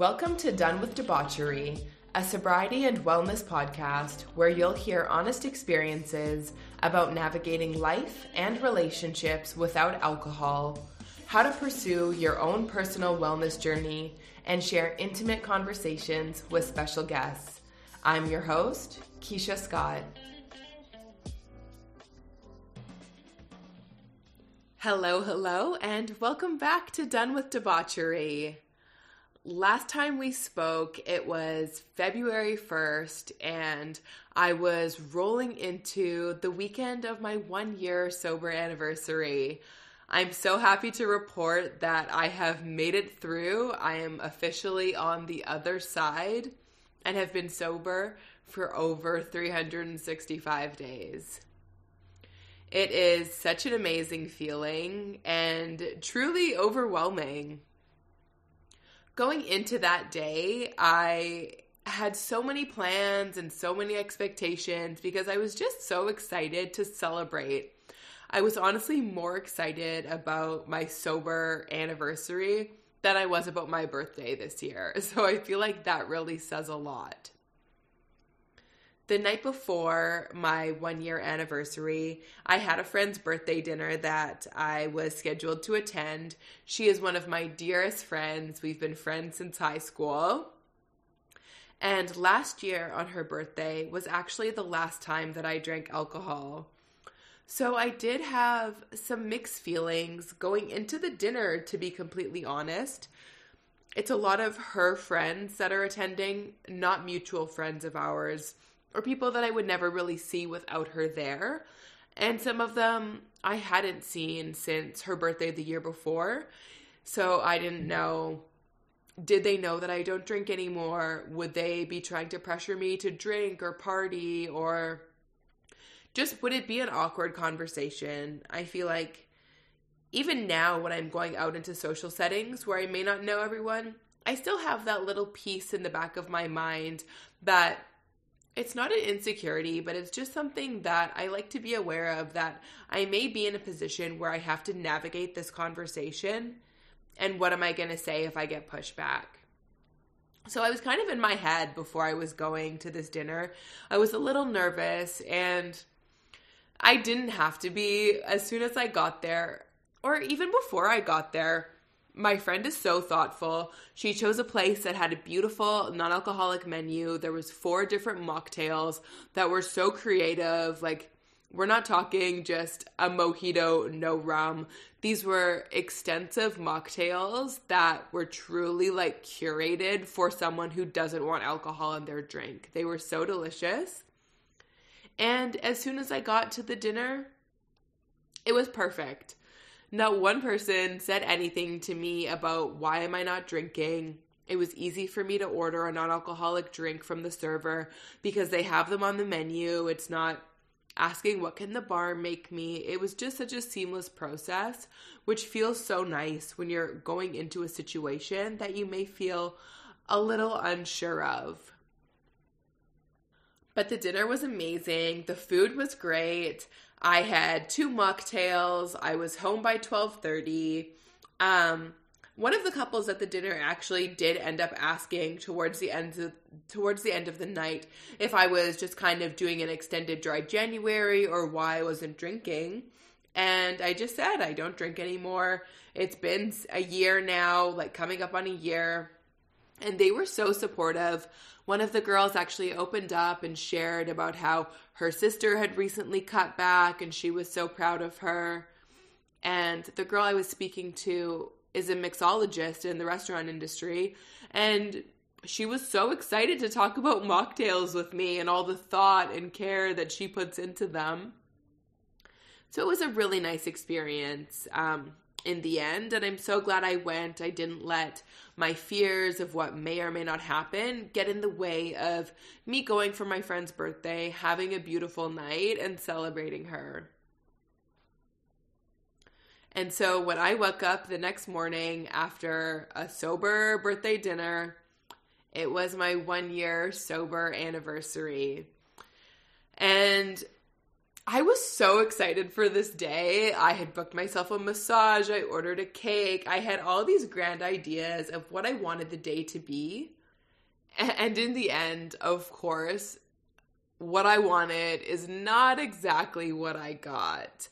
Welcome to Done with Debauchery, a sobriety and wellness podcast where you'll hear honest experiences about navigating life and relationships without alcohol, how to pursue your own personal wellness journey, and share intimate conversations with special guests. I'm your host, Keisha Scott. Hello, hello, and welcome back to Done with Debauchery last time we spoke, it was February 1st, and I was rolling into the weekend of my one year sober anniversary. I'm so happy to report that I have made it through. I am officially on the other side and have been sober for over 365 days. It is such an amazing feeling and truly overwhelming going into that day, I had so many plans and so many expectations because I was just so excited to celebrate. I was honestly more excited about my sober anniversary than I was about my birthday this year. So I feel like that really says a lot the night before my one year anniversary, I had a friend's birthday dinner that I was scheduled to attend. She is one of my dearest friends. We've been friends since high school. And last year on her birthday was actually the last time that I drank alcohol. So I did have some mixed feelings going into the dinner, to be completely honest. It's a lot of her friends that are attending, not mutual friends of ours or people that I would never really see without her there. And some of them I hadn't seen since her birthday the year before. So I didn't know did they know that I don't drink anymore? Would they be trying to pressure me to drink or party or just would it be an awkward conversation? I feel like even now when I'm going out into social settings where I may not know everyone, I still have that little piece in the back of my mind that it's not an insecurity, but it's just something that I like to be aware of that I may be in a position where I have to navigate this conversation. And what am I going to say if I get pushed back? So I was kind of in my head before I was going to this dinner. I was a little nervous and I didn't have to be as soon as I got there, or even before I got there my friend is so thoughtful. She chose a place that had a beautiful non-alcoholic menu. There was four different mocktails that were so creative. Like we're not talking just a mojito, no rum. These were extensive mocktails that were truly like curated for someone who doesn't want alcohol in their drink. They were so delicious. And as soon as I got to the dinner, it was perfect. Not one person said anything to me about why am I not drinking. It was easy for me to order a non alcoholic drink from the server because they have them on the menu. It's not asking what can the bar make me. It was just such a seamless process, which feels so nice when you're going into a situation that you may feel a little unsure of. But the dinner was amazing. The food was great. I had two mocktails. I was home by 12:30. Um, one of the couples at the dinner actually did end up asking towards the end of towards the end of the night if I was just kind of doing an extended dry January or why I wasn't drinking. And I just said I don't drink anymore. It's been a year now, like coming up on a year. And they were so supportive one of the girls actually opened up and shared about how her sister had recently cut back and she was so proud of her. And the girl I was speaking to is a mixologist in the restaurant industry. And she was so excited to talk about mocktails with me and all the thought and care that she puts into them. So it was a really nice experience. Um, in the end. And I'm so glad I went. I didn't let my fears of what may or may not happen get in the way of me going for my friend's birthday, having a beautiful night, and celebrating her. And so when I woke up the next morning after a sober birthday dinner, It was my one year sober anniversary. And I was so excited for this day. I had booked myself a massage, I ordered a cake, I had all these grand ideas of what I wanted the day to be. And in the end, of course, what I wanted is not exactly what I got.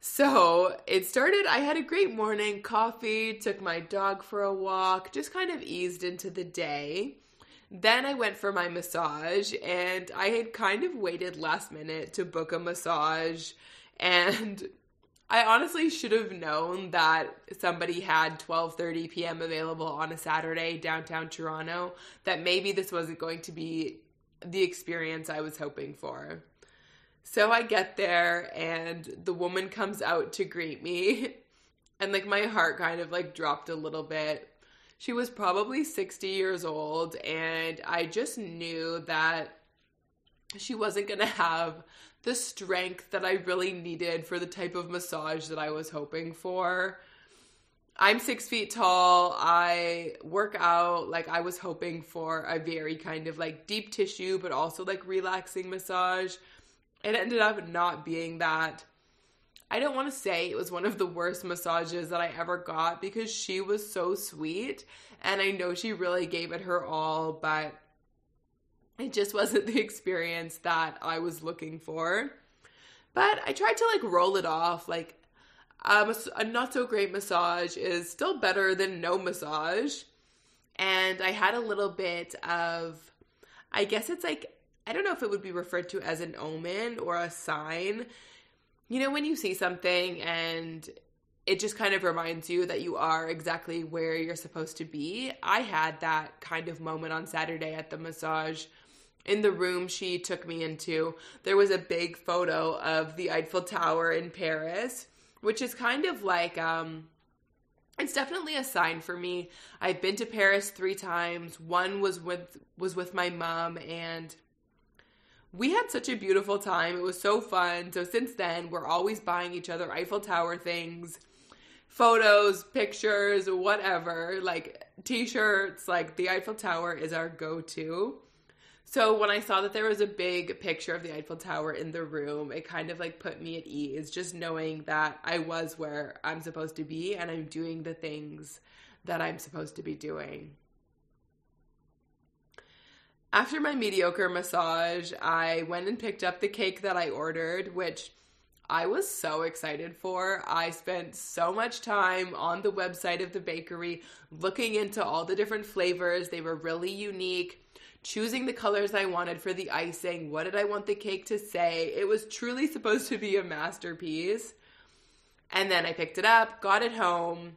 So it started, I had a great morning, coffee, took my dog for a walk, just kind of eased into the day. Then I went for my massage, and I had kind of waited last minute to book a massage. And I honestly should have known that somebody had 12:30 p.m. available on a Saturday downtown Toronto that maybe this wasn't going to be the experience I was hoping for. So I get there and the woman comes out to greet me and like my heart kind of like dropped a little bit she was probably 60 years old, and I just knew that she wasn't going to have the strength that I really needed for the type of massage that I was hoping for. I'm six feet tall. I work out. Like, I was hoping for a very kind of like deep tissue, but also like relaxing massage. It ended up not being that. I don't want to say it was one of the worst massages that I ever got because she was so sweet and I know she really gave it her all, but it just wasn't the experience that I was looking for. But I tried to like roll it off. Like, um, a not so great massage is still better than no massage. And I had a little bit of, I guess it's like, I don't know if it would be referred to as an omen or a sign you know, when you see something and it just kind of reminds you that you are exactly where you're supposed to be. I had that kind of moment on Saturday at the massage. In the room she took me into, there was a big photo of the Eiffel Tower in Paris, which is kind of like um it's definitely a sign for me. I've been to Paris 3 times. One was with was with my mom and we had such a beautiful time. It was so fun. So since then, we're always buying each other Eiffel Tower things, photos, pictures, whatever, like t-shirts, like the Eiffel Tower is our go-to. So when I saw that there was a big picture of the Eiffel Tower in the room, it kind of like put me at ease just knowing that I was where I'm supposed to be and I'm doing the things that I'm supposed to be doing. After my mediocre massage, I went and picked up the cake that I ordered, which I was so excited for. I spent so much time on the website of the bakery looking into all the different flavors. They were really unique. Choosing the colors I wanted for the icing. What did I want the cake to say? It was truly supposed to be a masterpiece. And then I picked it up, got it home,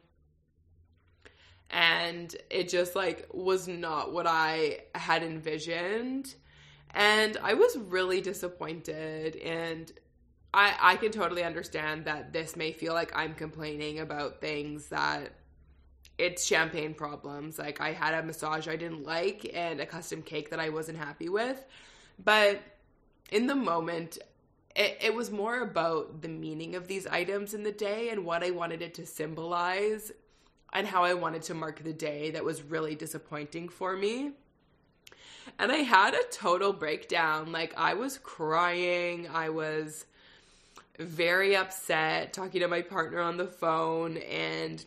and it just like was not what I had envisioned. And I was really disappointed and I I can totally understand that this may feel like I'm complaining about things that it's champagne problems. Like I had a massage I didn't like and a custom cake that I wasn't happy with. But in the moment, it, it, was more about the meaning of these items in the day and what I wanted it to symbolize and how I wanted to mark the day that was really disappointing for me. And I had a total breakdown. Like, I was crying. I was very upset, talking to my partner on the phone, and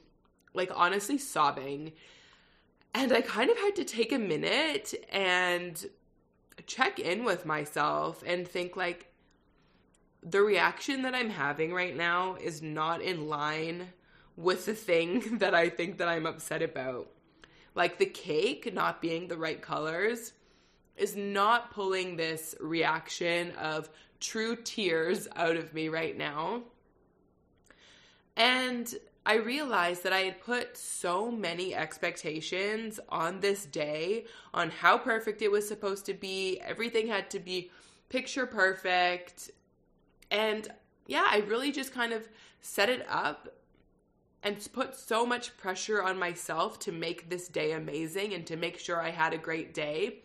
like honestly sobbing. And I kind of had to take a minute and check in with myself and think, like, the reaction that I'm having right now is not in line with the thing that I think that I'm upset about. Like the cake not being the right colors is not pulling this reaction of true tears out of me right now. And I realized that I had put so many expectations on this day, on how perfect it was supposed to be. Everything had to be picture perfect. And yeah, I really just kind of set it up and put so much pressure on myself to make this day amazing and to make sure I had a great day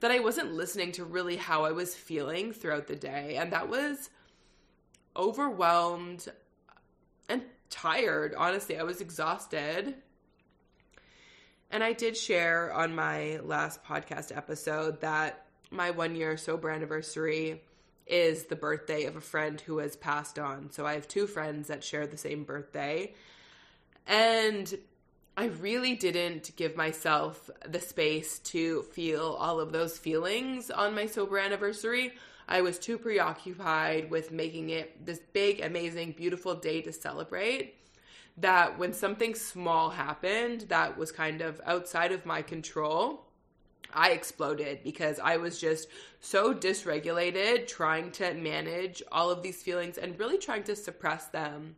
that I wasn't listening to really how I was feeling throughout the day. And that was overwhelmed and tired. Honestly, I was exhausted. And I did share on my last podcast episode that my one year sober anniversary is the birthday of a friend who has passed on. So I have two friends that share the same birthday. And I really didn't give myself the space to feel all of those feelings on my sober anniversary. I was too preoccupied with making it this big, amazing, beautiful day to celebrate that when something small happened that was kind of outside of my control, I exploded because I was just so dysregulated trying to manage all of these feelings and really trying to suppress them.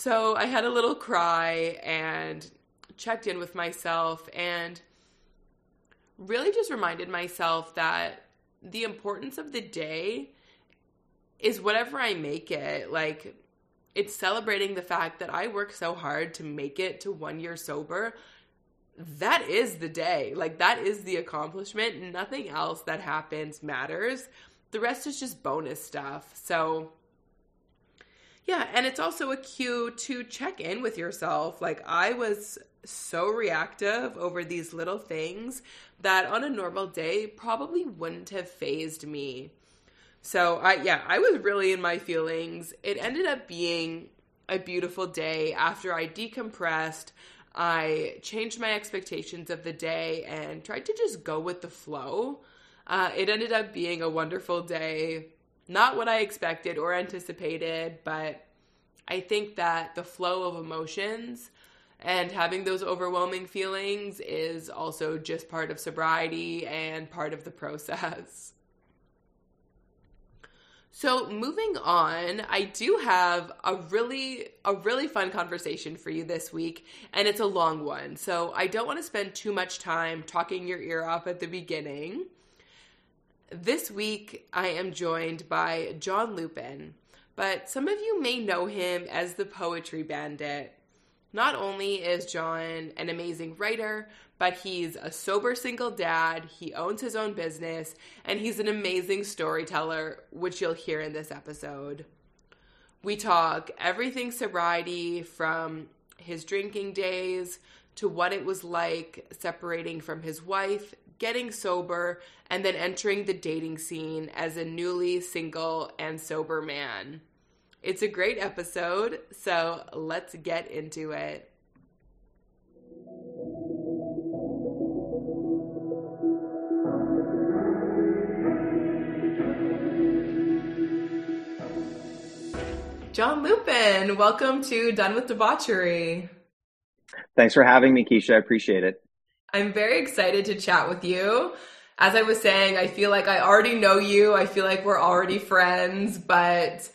So I had a little cry and checked in with myself and really just reminded myself that the importance of the day is whatever I make it. Like, it's celebrating the fact that I work so hard to make it to one year sober. That is the day. Like, that is the accomplishment. Nothing else that happens matters. The rest is just bonus stuff. So, yeah, and it's also a cue to check in with yourself. Like, I was so reactive over these little things that on a normal day probably wouldn't have phased me. So I yeah, I was really in my feelings. It ended up being a beautiful day after I decompressed. I changed my expectations of the day and tried to just go with the flow. Uh, it ended up being a wonderful day. Not what I expected or anticipated, but I think that the flow of emotions and having those overwhelming feelings is also just part of sobriety and part of the process. So moving on, I do have a really a really fun conversation for you this week and it's a long one. So I don't want to spend too much time talking your ear off at the beginning. This week I am joined by Jon Lupin, but some of you may know him as the Poetry Bandit. Not only is Jon an amazing writer, but he's a sober single dad, he owns his own business, and he's an amazing storyteller, which you'll hear in this episode. We talk everything sobriety from his drinking days to what it was like separating from his wife, getting sober, and then entering the dating scene as a newly single and sober man. It's a great episode, so let's get into it. Jon Lupin, welcome to Done with Debauchery. Thanks for having me, Keisha. I appreciate it. I'm very excited to chat with you. As I was saying, I feel like I already know you. I feel like we're already friends, but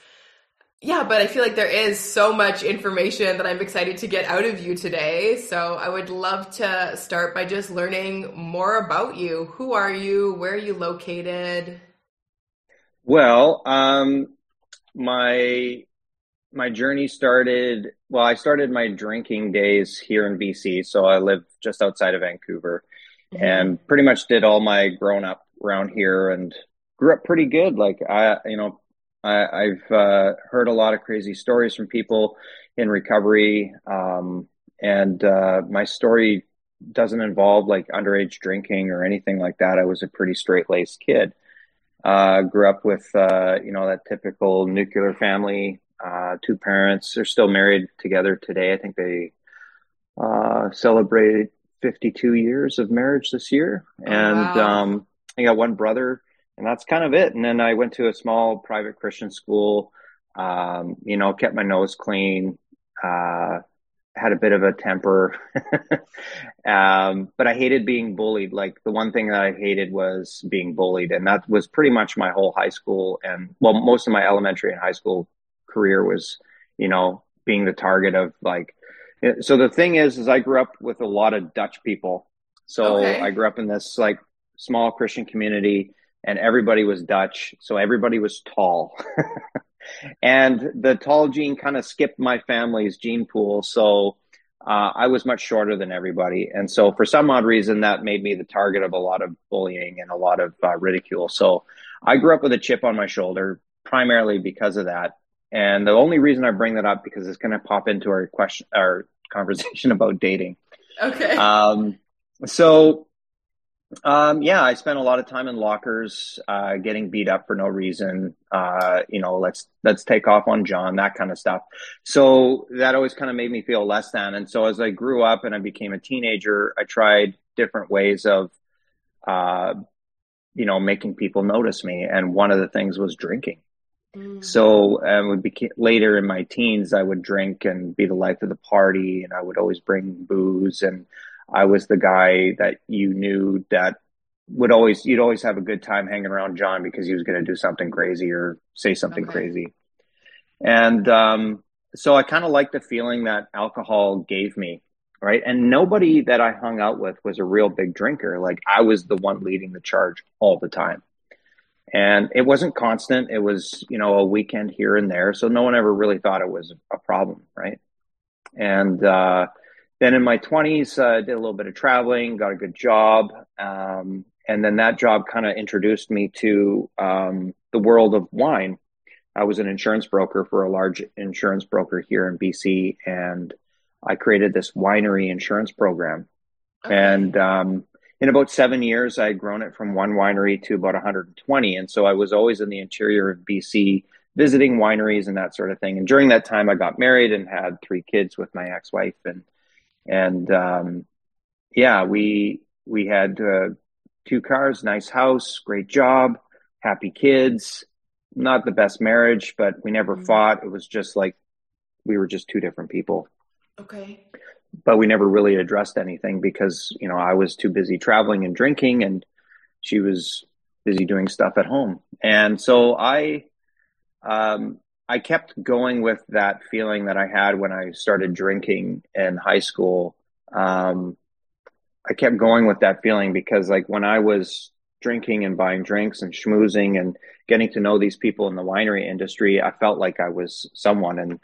yeah, but I feel like there is so much information that I'm excited to get out of you today. So I would love to start by just learning more about you. Who are you? Where are you located? Well, um, my my journey started. Well, I started my drinking days here in BC. So I live just outside of Vancouver, mm-hmm. and pretty much did all my grown up around here, and grew up pretty good. Like I, you know, I, have uh, heard a lot of crazy stories from people in recovery, um, and uh, my story doesn't involve like underage drinking or anything like that. I was a pretty straight laced kid. Uh, grew up with uh, you know that typical nuclear family, uh, two parents. They're still married together today. I think they uh, celebrated 52 years of marriage this year, and wow. um, I got one brother and that's kind of it. And then I went to a small private Christian school. Um, you know, kept my nose clean. Uh, had a bit of a temper, um, but I hated being bullied. Like the one thing that I hated was being bullied, and that was pretty much my whole high school and well, most of my elementary and high school career was, you know, being the target of like. So the thing is, is I grew up with a lot of Dutch people. So okay. I grew up in this like small Christian community and everybody was Dutch, so everybody was tall. and the tall gene kind of skipped my family's gene pool, so uh, I was much shorter than everybody. And so, for some odd reason, that made me the target of a lot of bullying and a lot of uh, ridicule. So, I grew up with a chip on my shoulder, primarily because of that. And the only reason I bring that up because it's going to pop into our question, our conversation about dating. Okay. Um, so, um, yeah, I spent a lot of time in lockers, uh, getting beat up for no reason. Uh, you know, let's let's take off on Jon, that kind of stuff. So that always kind of made me feel less than. And so as I grew up and I became a teenager, I tried different ways of, uh, you know, making people notice me. And one of the things was drinking. Mm. So um, would became, later in my teens, I would drink and be the life of the party, and I would always bring booze, and I was the guy that you knew that would always you'd always have a good time hanging around Jon because he was going to do something crazy or say something okay. crazy, and um, so I kind of liked the feeling that alcohol gave me, right? And nobody that I hung out with was a real big drinker. Like I was the one leading the charge all the time and it wasn't constant. It was you know a weekend here and there. So no one ever really thought it was a problem right? And uh, then in my 20s uh, did a little bit of traveling got a good job um, and then that job kind of introduced me to um, the world of wine. I was an insurance broker for a large insurance broker here in bc and i created this winery insurance program. Okay. and um, in about seven years, I had grown it from one winery to about 120. And so I was always in the interior of BC visiting wineries and that sort of thing. And during that time, I got married and had three kids with my ex-wife. And, and, um, yeah, we, we had, uh, two cars, nice house, great job, happy kids, not the best marriage, but we never mm-hmm. fought. It was just like, we were just two different people. Okay but we never really addressed anything because you know I was too busy traveling and drinking, and she was busy doing stuff at home. And so I, um, I kept going with that feeling that I had when I started drinking in high school. Um, I kept going with that feeling because, like, when I was drinking and buying drinks and schmoozing and getting to know these people in the winery industry, I felt like I was someone, and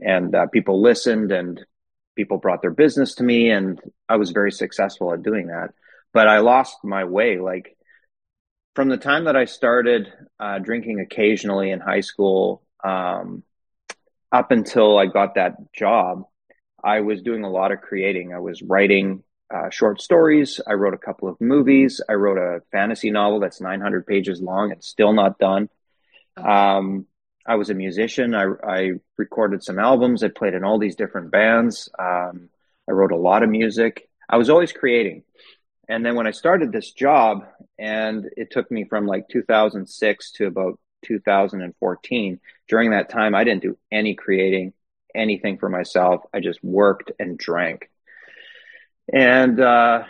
and uh, people listened and people brought their business to me and I was very successful at doing that. But I lost my way. Like from the time that I started uh, drinking occasionally in high school um, up until I got that job, I was doing a lot of creating. I was writing uh, short stories. I wrote a couple of movies. I wrote a fantasy novel that's 900 pages long. It's still not done. Um, I was a musician. I, I recorded some albums. I played in all these different bands. Um, I wrote a lot of music. I was always creating. And then when I started this job, and it took me from like 2006 to about 2014, during that time, I didn't do any creating, anything for myself. I just worked and drank. And uh,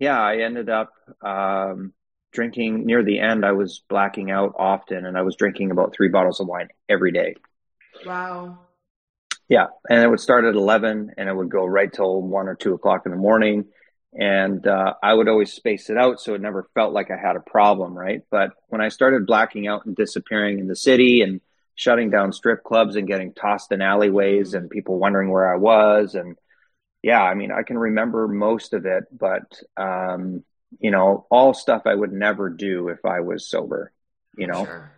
yeah, I ended up um, drinking near the end, I was blacking out often and I was drinking about three bottles of wine every day. Wow. Yeah. And it would start at 11 and it would go right till one or two o'clock in the morning. And uh, I would always space it out so it never felt like I had a problem, right? But when I started blacking out and disappearing in the city and shutting down strip clubs and getting tossed in alleyways and people wondering where I was, and yeah, I mean, I can remember most of it, but um, you know, all stuff I would never do if I was sober, you know. Sure.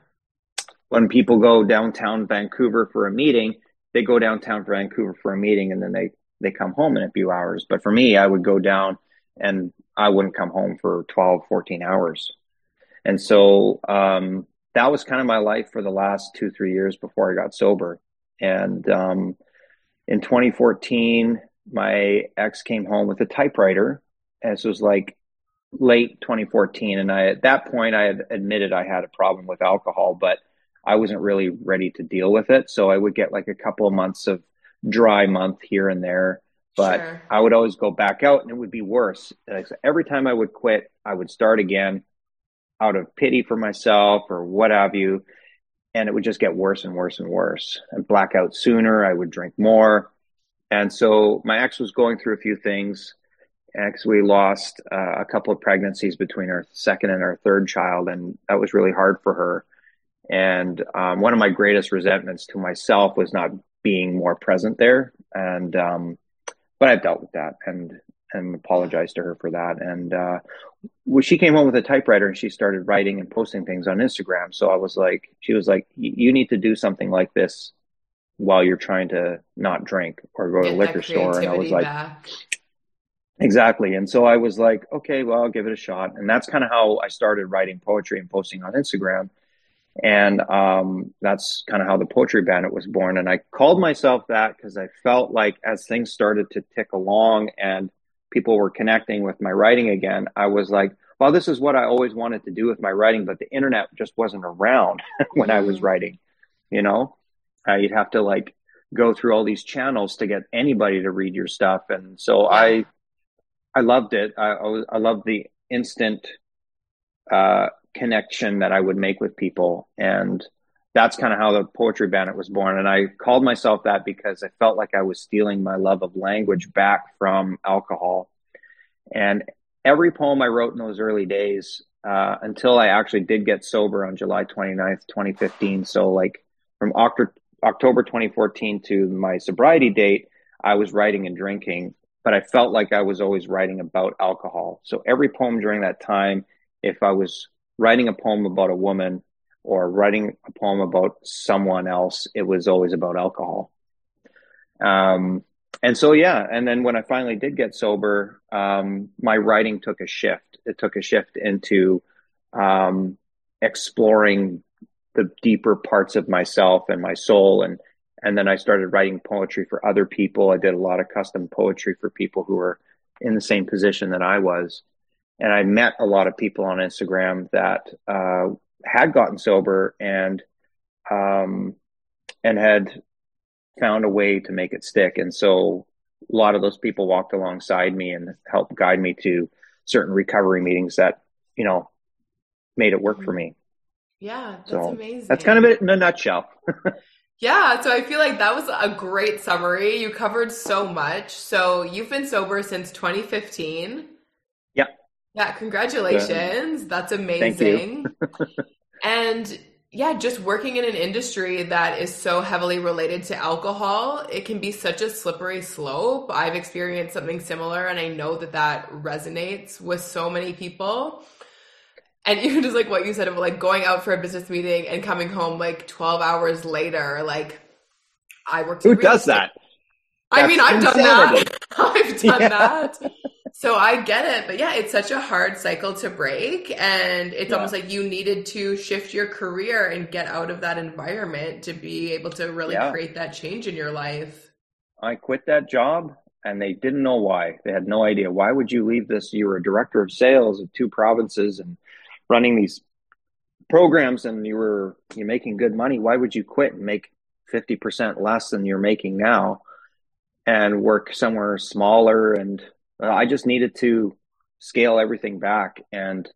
When people go downtown Vancouver for a meeting, they go downtown for Vancouver for a meeting and then they they come home in a few hours. But for me, I would go down and I wouldn't come home for 12, 14 hours. And so um, that was kind of my life for the last two, three years before I got sober. And um, in 2014, my ex came home with a typewriter. And so it was like late 2014 and i at that point i had admitted i had a problem with alcohol but i wasn't really ready to deal with it. So i would get like a couple of months of dry month here and there but sure. i would always go back out and it would be worse. Like, every time i would quit i would start again out of pity for myself or what have you and it would just get worse and worse and worse. And black out sooner i would drink more. And so my ex was going through a few things because we lost uh, a couple of pregnancies between our second and our third child, and that was really hard for her. And um, one of my greatest resentments to myself was not being more present there. And um, but I've dealt with that and and apologized to her for that. And uh, when she came home with a typewriter and she started writing and posting things on Instagram, so I was like, she was like, you need to do something like this while you're trying to not drink or go to a liquor store. And I was like, back Exactly. And so I was like, okay, well, I'll give it a shot. And that's kind of how I started writing poetry and posting on Instagram. And um, that's kind of how the Poetry Bandit was born. And I called myself that because I felt like as things started to tick along and people were connecting with my writing again, I was like, well, this is what I always wanted to do with my writing, but the internet just wasn't around when I was mm. writing. You know, uh, you'd have to like go through all these channels to get anybody to read your stuff. And so. I I loved it. I, I, loved the instant uh, connection that I would make with people. And that's kind of how the Poetry Bandit was born. And I called myself that because I felt like I was stealing my love of language back from alcohol. And every poem I wrote in those early days, uh, until I actually did get sober on July 29th, 2015. So, like from October, October 2014 to my sobriety date, I was writing and drinking but I felt like I was always writing about alcohol. So every poem during that time, if I was writing a poem about a woman or writing a poem about someone else, it was always about alcohol. Um, and so, yeah. And then when I finally did get sober, um, my writing took a shift. It took a shift into um, exploring the deeper parts of myself and my soul and and then I started writing poetry for other people. I did a lot of custom poetry for people who were in the same position that I was. And I met a lot of people on Instagram that uh, had gotten sober and um, and had found a way to make it stick. And so a lot of those people walked alongside me and helped guide me to certain recovery meetings that, you know, made it work for me. Yeah, that's so amazing. That's kind of it in a nutshell. Yeah, so I feel like that was a great summary. You covered so much. So you've been sober since 2015. Yeah. Yeah, congratulations. That's amazing. and yeah, just working in an industry that is so heavily related to alcohol, it can be such a slippery slope. I've experienced something similar and I know that that resonates with so many people. And even just like what you said of like going out for a business meeting and coming home like 12 hours later, like I worked. Who does that? I mean, I've insanity. done that. I've done yeah. that. So I get it. But yeah, it's such a hard cycle to break. And it's yeah. almost like you needed to shift your career and get out of that environment to be able to really yeah. create that change in your life. I quit that job and they didn't know why. They had no idea. Why would you leave this? You were a director of sales of two provinces and running these programs and you were you're making good money, why would you quit and make 50% less than you're making now and work somewhere smaller? And uh, I just needed to scale everything back and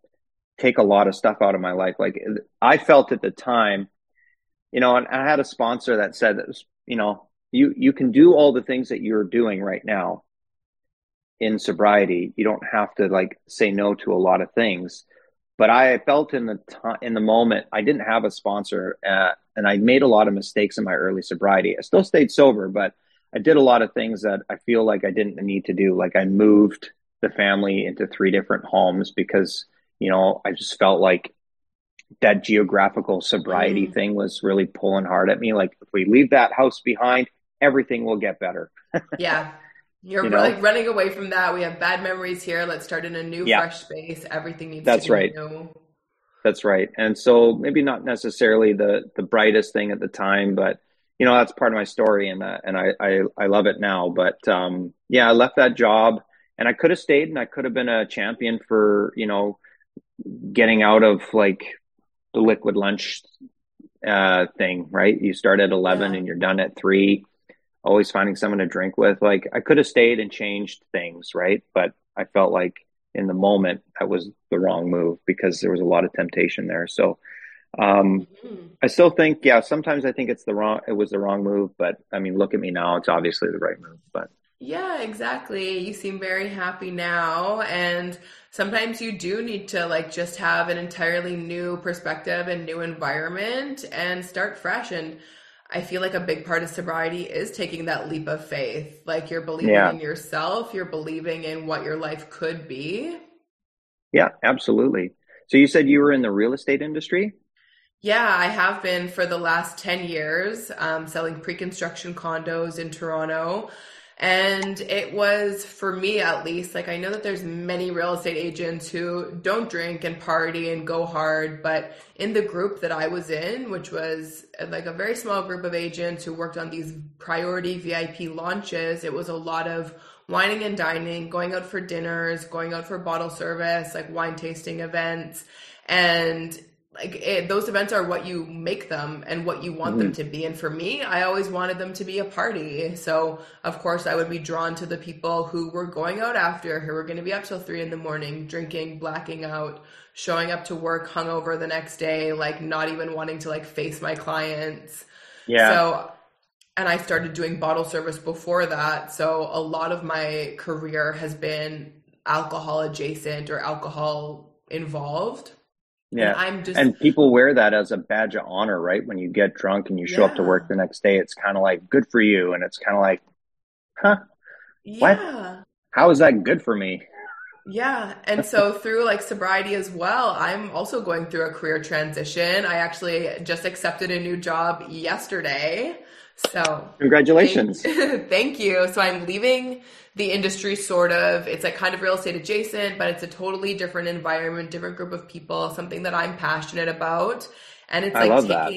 take a lot of stuff out of my life. Like I felt at the time, you know, and I had a sponsor that said you know, you, you can do all the things that you're doing right now in sobriety. You don't have to like say no to a lot of things but I felt in the time in the moment I didn't have a sponsor, uh, and I made a lot of mistakes in my early sobriety. I still stayed sober, but I did a lot of things that I feel like I didn't need to do. Like I moved the family into three different homes because you know I just felt like that geographical sobriety mm. thing was really pulling hard at me. Like if we leave that house behind, everything will get better. yeah. You're you know? like running away from that. We have bad memories here. Let's start in a new, yeah. fresh space. Everything needs That's right. New. That's right. And so maybe not necessarily the the brightest thing at the time, but you know that's part of my story, and uh, and I, I I love it now. But um, yeah, I left that job, and I could have stayed, and I could have been a champion for you know getting out of like the liquid lunch uh, thing, right? You start at eleven yeah. and you're done at three always finding someone to drink with. Like I could have stayed and changed things, right? But I felt like in the moment that was the wrong move because there was a lot of temptation there. So um, mm-hmm. I still think, yeah, sometimes I think it's the wrong, it was the wrong move, but I mean, look at me now. It's obviously the right move, but yeah, exactly. You seem very happy now. And sometimes you do need to like just have an entirely new perspective and new environment and start fresh. And I feel like a big part of sobriety is taking that leap of faith. Like you're believing yeah. in yourself, you're believing in what your life could be. Yeah, absolutely. So you said you were in the real estate industry? Yeah, I have been for the last 10 years, um, selling pre construction condos in Toronto. And it was for me at least, like I know that there's many real estate agents who don't drink and party and go hard, but in the group that I was in, which was uh, like a very small group of agents who worked on these priority VIP launches, it was a lot of wining and dining, going out for dinners, going out for bottle service, like wine tasting events. And like it, those events are what you make them and what you want mm-hmm. them to be. And for me i always wanted them to be a party. So of course i would be drawn to the people who were going out after who were going to be up till three in the morning drinking blacking out showing up to work hungover the next day like not even wanting to like face my clients. Yeah. So and i started doing bottle service before that. So a lot of my career has been alcohol adjacent or alcohol involved yeah. And I'm just And people wear that as a badge of honor, right? When you get drunk and you show yeah. up to work the next day, it's kind of like good for you and it's kind of like, "Huh? Yeah. What? How is that good for me?" Yeah. And so through like sobriety as well, I'm also going through a career transition. I actually just accepted a new job yesterday. So, congratulations. Thank, thank you. So, I'm leaving the industry sort of. It's like kind of real estate adjacent, but it's a totally different environment, different group of people, something that I'm passionate about. And it's like taking that.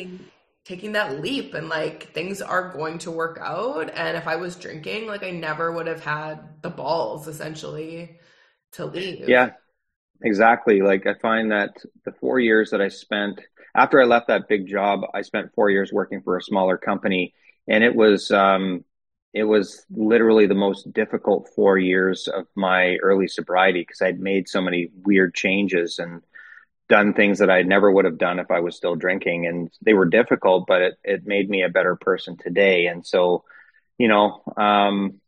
taking that leap and like things are going to work out. And if I was drinking, like I never would have had the balls essentially to leave. Yeah. Exactly. Like I find that the 4 years that I spent after I left that big job, I spent 4 years working for a smaller company and it was um, it was literally the most difficult four years of my early sobriety because I'd made so many weird changes and done things that I never would have done if I was still drinking, and they were difficult, but it it made me a better person today. And so, you know, um,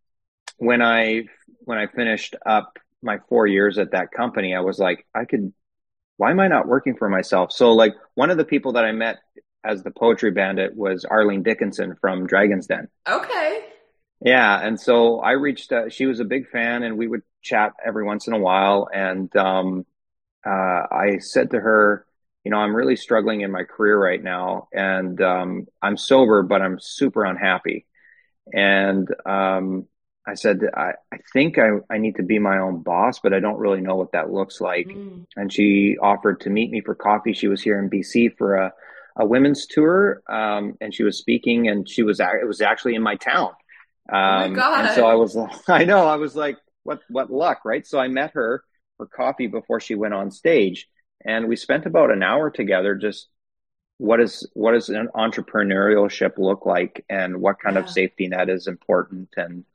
when I when I finished up my four years at that company, I was like, I could. Why am I not working for myself? So, like, one of the people that I met as the poetry bandit was Arlene Dickinson from Dragon's Den. Okay. Yeah, and so I reached. Uh, she was a big fan, and we would chat every once in a while. And um, uh, I said to her, "You know, I'm really struggling in my career right now, and um, I'm sober, but I'm super unhappy." And um, I said, I, I think I, I need to be my own boss, but I don't really know what that looks like. Mm. And she offered to meet me for coffee. She was here in BC for a a women's tour, um, and she was speaking, and she was it was actually in my town. Um, oh! Um, and so I was, I know, I was like, what what luck, right? So I met her for coffee before she went on stage, and we spent about an hour together, just what is what does an entrepreneurship look like, and what kind yeah. of safety net is important, and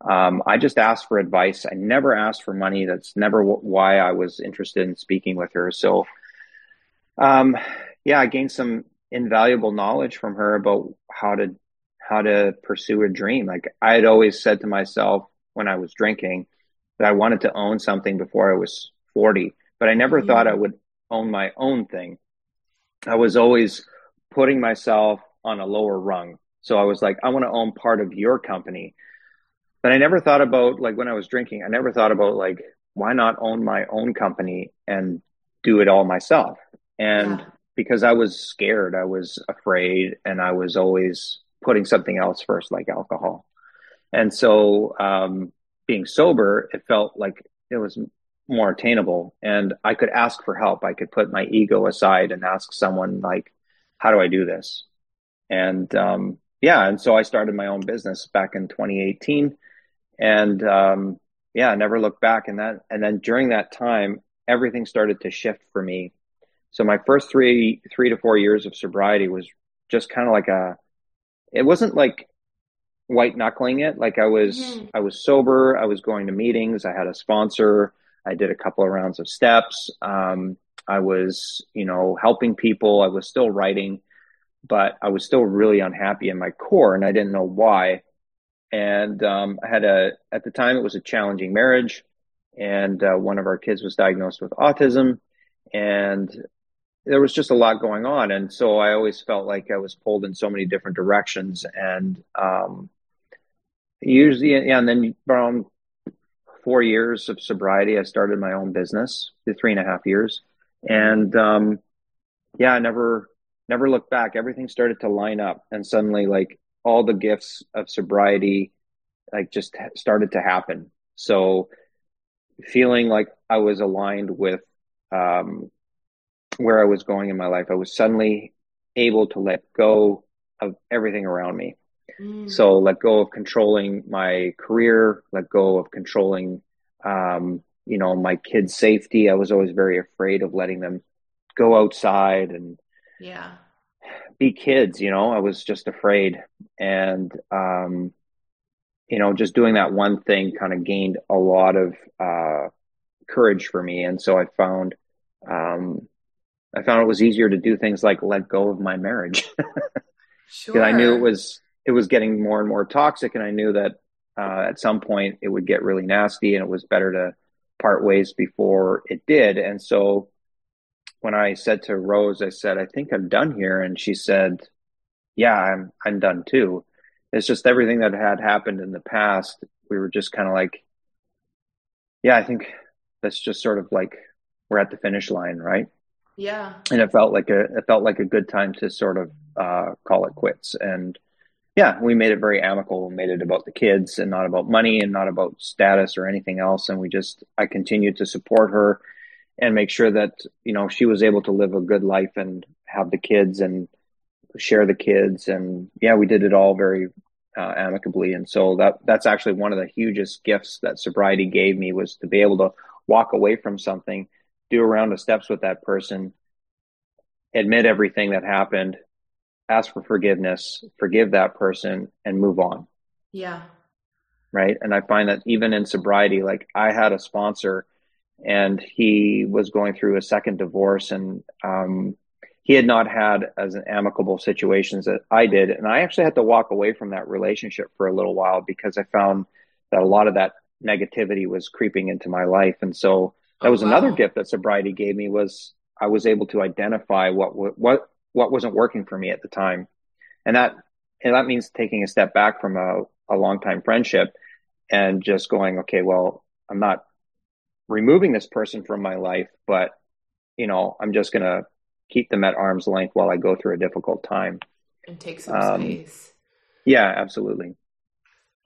um, I just asked for advice. I never asked for money. That's never w- why I was interested in speaking with her. So, um, yeah, I gained some invaluable knowledge from her about how to how to pursue a dream. Like I had always said to myself when I was drinking that I wanted to own something before I was 40, but I never mm-hmm. thought I would own my own thing. I was always putting myself on a lower rung. So I was like, I want to own part of your company. But I never thought about like when I was drinking, I never thought about like why not own my own company and do it all myself. And yeah because I was scared, I was afraid, and I was always putting something else first, like alcohol. And so, um, being sober, it felt like it was more attainable, and I could ask for help. I could put my ego aside and ask someone, like, "How do I do this?" And um, yeah, and so I started my own business back in 2018, and um, yeah, I never looked back. And that, and then during that time, everything started to shift for me so my first three three to four years of sobriety was just kind of like a. It wasn't like white knuckling it. Like I was mm-hmm. I was sober. I was going to meetings. I had a sponsor. I did a couple of rounds of steps. Um, I was you know helping people. I was still writing, but I was still really unhappy in my core, and I didn't know why. And um, I had a at the time it was a challenging marriage, and uh, one of our kids was diagnosed with autism and there was just a lot going on. And so i always felt like i was pulled in so many different directions. And um, usually yeah and then around four years of sobriety i started my own business three and a half years. And um, yeah i never never looked back. Everything started to line up. And suddenly like all the gifts of sobriety like just started to happen. So feeling like I was aligned with um, where I was going in my life, I was suddenly able to let go of everything around me. Mm. So let go of controlling my career, let go of controlling, um, you know, my kids' safety. I was always very afraid of letting them go outside and yeah, be kids. You know, I was just afraid, and um, you know, just doing that one thing kind of gained a lot of uh, courage for me, and so I found. Um, I found it was easier to do things like let go of my marriage because sure. I knew it was it was getting more and more toxic, and I knew that uh, at some point it would get really nasty, and it was better to part ways before it did. And so when I said to Rose, I said, "I think I'm done here," and she said, "Yeah, I'm I'm done too." It's just everything that had happened in the past. We were just kind of like, "Yeah, I think that's just sort of like we're at the finish line, right?" Yeah. And it felt like a it felt like a good time to sort of uh, call it quits. And yeah, we made it very amicable. We made it about the kids and not about money and not about status or anything else. And we just I continued to support her and make sure that you know she was able to live a good life and have the kids and share the kids. And yeah, we did it all very uh, amicably. And so that that's actually one of the hugest gifts that sobriety gave me was to be able to walk away from something do a round of steps with that person, admit everything that happened, ask for forgiveness, forgive that person, and move on. Yeah. Right. And I find that even in sobriety, like I had a sponsor and he was going through a second divorce and um, he had not had as an amicable situations that I did. And I actually had to walk away from that relationship for a little while because I found that a lot of that negativity was creeping into my life. And so that was oh, wow. another gift that sobriety gave me was I was able to identify what what what wasn't working for me at the time, and that and that means taking a step back from a a long time friendship and just going, okay, well, I'm not removing this person from my life, but you know, I'm just gonna keep them at arm's length while I go through a difficult time and take some um, space. Yeah, absolutely.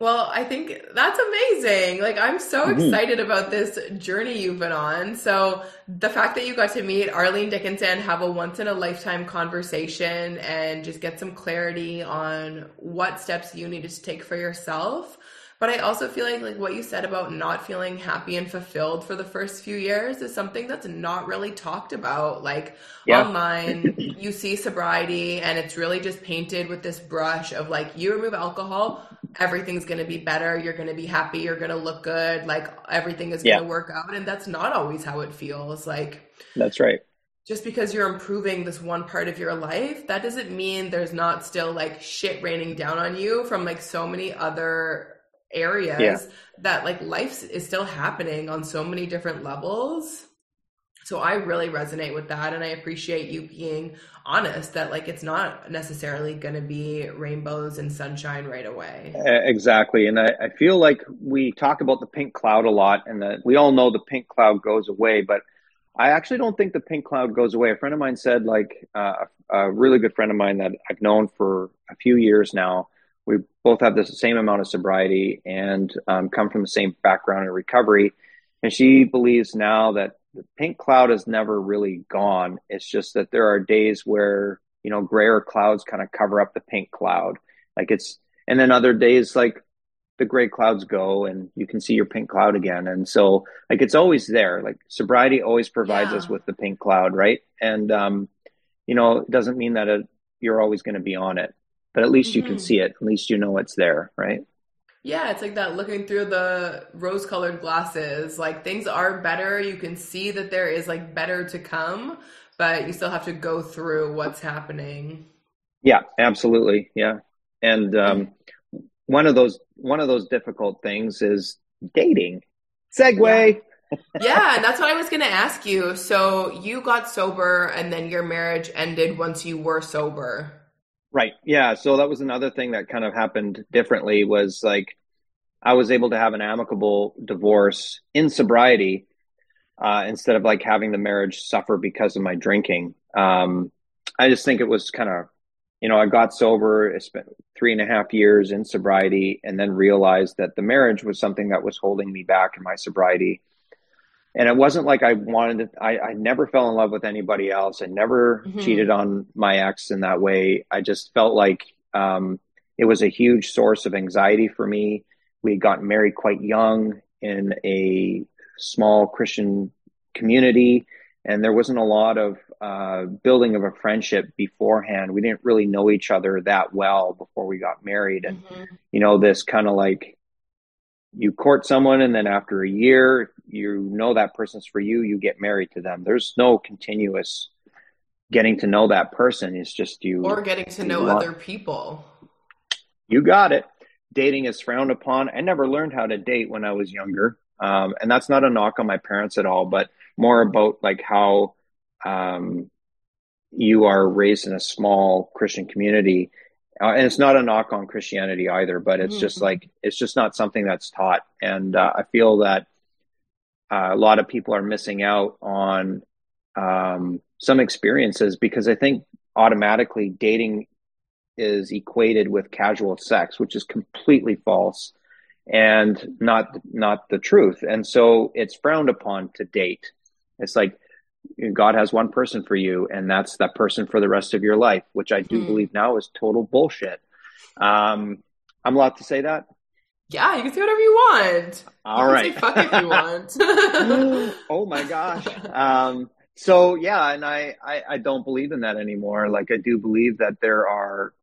Well, I think that's amazing. Like, I'm so mm-hmm. excited about this journey you've been on. So, the fact that you got to meet Arlene Dickinson, have a once in a lifetime conversation, and just get some clarity on what steps you needed to take for yourself but I also feel like like what you said about not feeling happy and fulfilled for the first few years is something that's not really talked about. Like yeah. online, you see sobriety and it's really just painted with this brush of like you remove alcohol, everything's going to be better, you're going to be happy, you're going to look good, like everything is going to work out and that's not always how it feels. Like That's right just because you're improving this one part of your life, that doesn't mean there's not still like shit raining down on you from like so many other areas yeah. that like life is still happening on so many different levels. So I really resonate with that and I appreciate you being honest that like it's not necessarily going to be rainbows and sunshine right away. Exactly. And I, I, feel like we talk about the pink cloud a lot and that we all know the pink cloud goes away, but I actually don't think the pink cloud goes away. A friend of mine said like uh, a really good friend of mine that I've known for a few years now we both have the same amount of sobriety and um, come from the same background in recovery. And she believes now that the pink cloud is never really gone. It's just that there are days where, you know, grayer clouds kind of cover up the pink cloud. Like it's, and then other days, like the gray clouds go and you can see your pink cloud again. And so, like, it's always there. Like, sobriety always provides yeah. us with the pink cloud, right? And, um, you know, it doesn't mean that it, you're always going to be on it but at least mm-hmm. you can mm-hmm. see it. At least you know it's there, right? Yeah, it's like that looking through the rose colored glasses. Like things are better. You can see that there is like better to come, but you still have to go through what's happening. Yeah, absolutely. Yeah. And um, one of those one of those difficult things is dating. Segue. Yeah. yeah, and that's what I was going to ask you. So you got sober and then your marriage ended once you were sober. Right. Yeah. So that was another thing that kind of happened differently was like I was able to have an amicable divorce in sobriety uh, instead of like having the marriage suffer because of my drinking. Um, I just think it was kind of you know, I got sober, I spent three and a half years in sobriety, and then realized that the marriage was something that was holding me back in my sobriety. And it wasn't like I wanted to, I, I never fell in love with anybody else. I never mm-hmm. cheated on my ex in that way. I just felt like um, it was a huge source of anxiety for me. We got married quite young in a small Christian community and there wasn't a lot of uh, building of a friendship beforehand. We didn't really know each other that well before we got married, and mm-hmm. you know this kind of like you court someone, and then after a year, you know that person's for you. You get married to them. There's no continuous getting to know that person. It's just you or getting to know want. other people. You got it. Dating is frowned upon. I never learned how to date when I was younger, um, and that's not a knock on my parents at all, but more about like how um, you are raised in a small Christian community. Uh, and it's not a knock on Christianity either, but it's mm-hmm. just like, it's just not something that's taught. And uh, I feel that uh, a lot of people are missing out on um, some experiences because I think automatically dating is equated with casual sex, which is completely false and not not the truth. And so it's frowned upon to date. It's like God has one person for you, and that's that person for the rest of your life, which I do hmm. believe now is total bullshit. Um, I'm allowed to say that. Yeah, you can say whatever you want. All you right, fuck if you want. oh my gosh. Um, so yeah, and I, I I don't believe in that anymore. Like I do believe that there are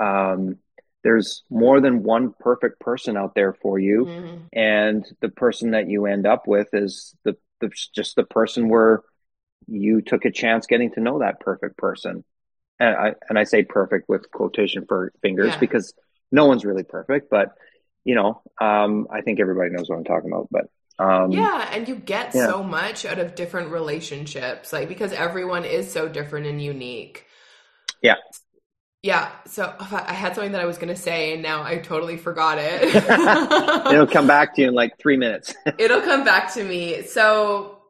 um, there's more than one perfect person out there for you, mm-hmm. and the person that you end up with is the the, just the person where you took a chance getting to know that perfect person. And I, and I say perfect with quotation for fingers yeah. because no one's really perfect, but you know, um, I think everybody knows what I'm talking about, but um, yeah, and you get yeah. so much out of different relationships, like because everyone is so different and unique. Yeah. Yeah, so I had something that I was going to say, and now I totally forgot it. It'll come back to you in like three minutes. It'll come back to me. So,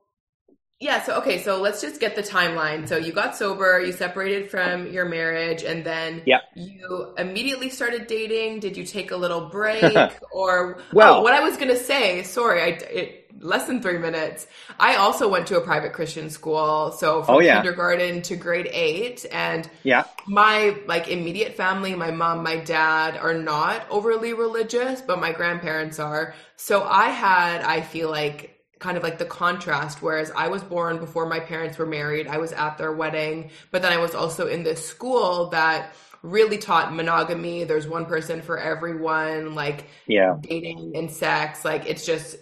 yeah, so okay, so let's just get the timeline. So you got sober, you separated from your marriage, and then yep. you immediately started dating. Did you take a little break, or well, oh, what I was going to say? Sorry, I it less than three minutes. I also went to a private Christian school, so from oh, yeah. kindergarten to grade eight, and yeah, my like immediate family, my mom, my dad are not overly religious, but my grandparents are. So I had, I feel like kind of like the contrast whereas i was born before my parents were married i was at their wedding but then i was also in this school that really taught monogamy there's one person for everyone like yeah dating and sex like it's just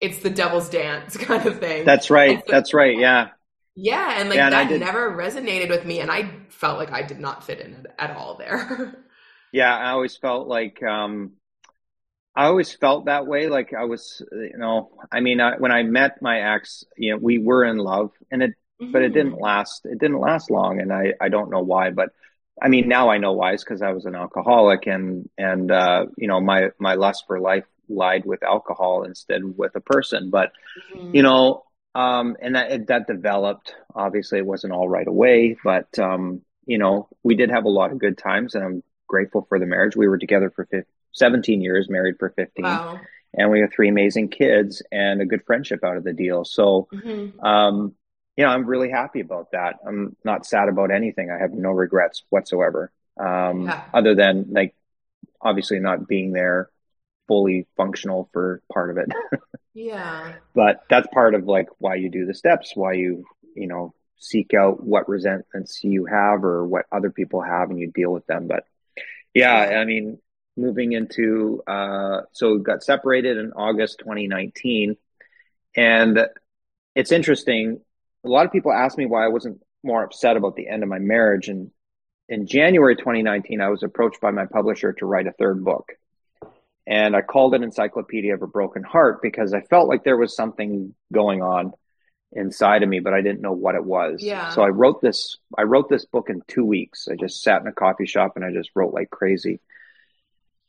it's the devil's dance kind of thing. That's right. So, That's right. Yeah. Yeah, and like yeah, that never resonated with me, and I felt like I did not fit in at all there. yeah, I always felt like um, I always felt that way. Like I was, you know, I mean, I, when I met my ex, you know, we were in love, and it, mm-hmm. but it didn't mm-hmm. last. It didn't last long, and I, I don't know why, but I mean, now I know why. It's because I was an alcoholic, and and uh, you know, my my lust for life lied with alcohol instead with a person. But mm-hmm. you know, um, and that that developed. Obviously, it wasn't all right away, but um, you know, we did have a lot of good times, and I'm grateful for the marriage. We were together for 15, 17 years, married for 15. Wow. And we have three amazing kids and a good friendship out of the deal. So, mm-hmm. um, you know, I'm really happy about that. I'm not sad about anything. I have no regrets whatsoever. Um, yeah. other than like obviously not being there fully functional for part of it. yeah. But that's part of like why you do the steps, why you, you know, seek out what resentments you have or what other people have and you deal with them. But yeah, I mean, moving into, uh, so we got separated in August 2019. And it's interesting. A lot of people ask me why I wasn't more upset about the end of my marriage. And in January 2019, I was approached by my publisher to write a third book and I called it Encyclopedia of a Broken Heart because I felt like there was something going on inside of me, but I didn't know what it was. Yeah. So I wrote this. I wrote this book in two weeks. I just sat in a coffee shop and I just wrote like crazy,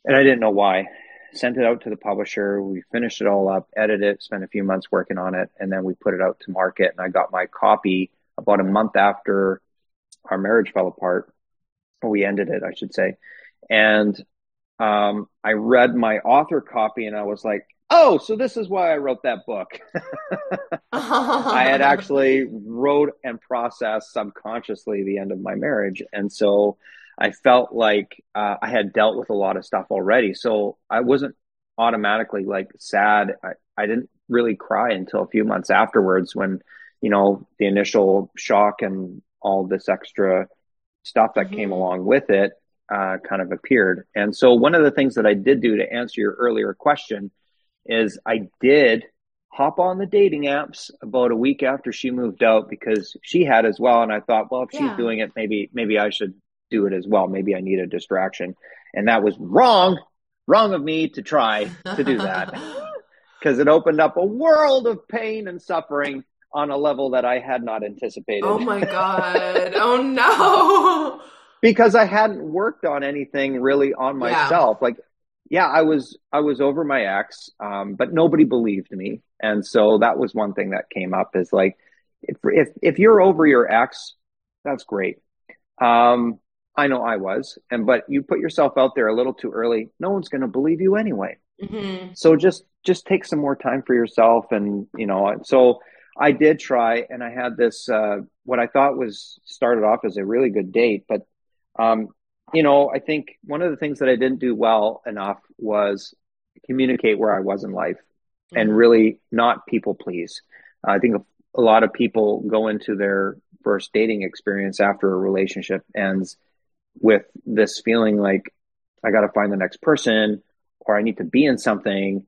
and I didn't know why. Sent it out to the publisher. We finished it all up, edited it, spent a few months working on it, and then we put it out to market. And I got my copy about a month after our marriage fell apart we ended it, I should say. And um, I read my author copy and I was like, oh, so this is why I wrote that book. I had actually wrote and processed subconsciously the end of my marriage. And so I felt like uh, I had dealt with a lot of stuff already. So I wasn't automatically like sad. I, I didn't really cry until a few months afterwards when, you know, the initial shock and all this extra stuff that mm-hmm. came along with it uh, kind of appeared. And so one of the things that I did do to answer your earlier question is I did hop on the dating apps about a week after she moved out because she had as well. And I thought, well, if yeah. she's doing it, maybe, maybe I should do it as well. Maybe I need a distraction. And that was wrong, wrong of me to try to do that because it opened up a world of pain and suffering on a level that I had not anticipated. Oh my God. oh no. because I hadn't worked on anything really on myself. Yeah. Like yeah, I was I was over my ex, um, but nobody believed me, and so that was one thing that came up is like, if if, if you're over your ex, that's great. Um, I know I was, and but you put yourself out there a little too early, no one's going to believe you anyway. Mm-hmm. So just just take some more time for yourself, and you know. So I did try, and I had this uh, what I thought was started off as a really good date, but um, you know, I think one of the things that I didn't do well enough was communicate where I was in life mm-hmm. and really not people please. Uh, I think a lot of people go into their first dating experience after a relationship ends with this feeling like I got to find the next person or I need to be in something.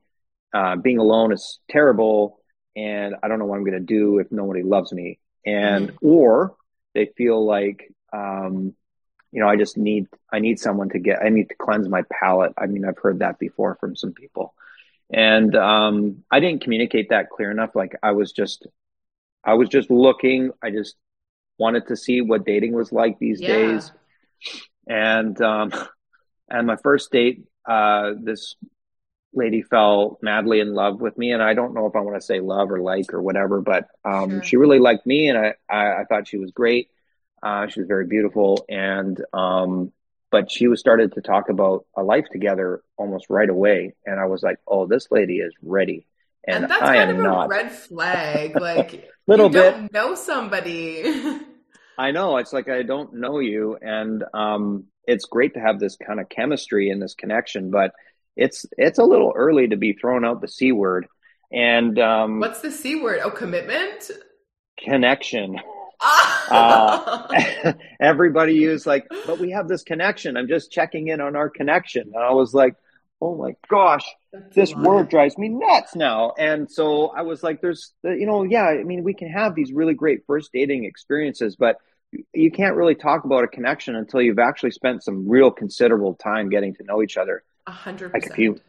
Uh, being alone is terrible and I don't know what I'm going to do if nobody loves me. And, mm-hmm. or they feel like, um, you know, I just need I need someone to get I need to cleanse my palate. I mean, I've heard that before from some people. And um, I didn't communicate that clear enough. Like I was just I was just looking. I just wanted to see what dating was like these yeah. days. And um and my first date, uh, this lady fell madly in love with me and i don't know if i want to say love or like or whatever but um, sure. she really liked me and I, I, I, thought she was great uh, she was very beautiful, and um, but she was started to talk about a life together almost right away, and I was like, "Oh, this lady is ready." And, and that's I kind of a not. red flag. Like little bit know somebody. I know it's like I don't know you, and um, it's great to have this kind of chemistry and this connection, but it's it's a little early to be throwing out the c word. And um, what's the c word? Oh, commitment. Connection uh, everybody used like, but we have this connection. I'm just checking in on our connection. And I was like, oh my gosh, That's this word drives me nuts now. And so I was like, there's, you know, yeah, I mean, we can have these really great first dating experiences, but you can't really talk about a connection until you've actually spent some real considerable time getting to know each other. A hundred Like a few,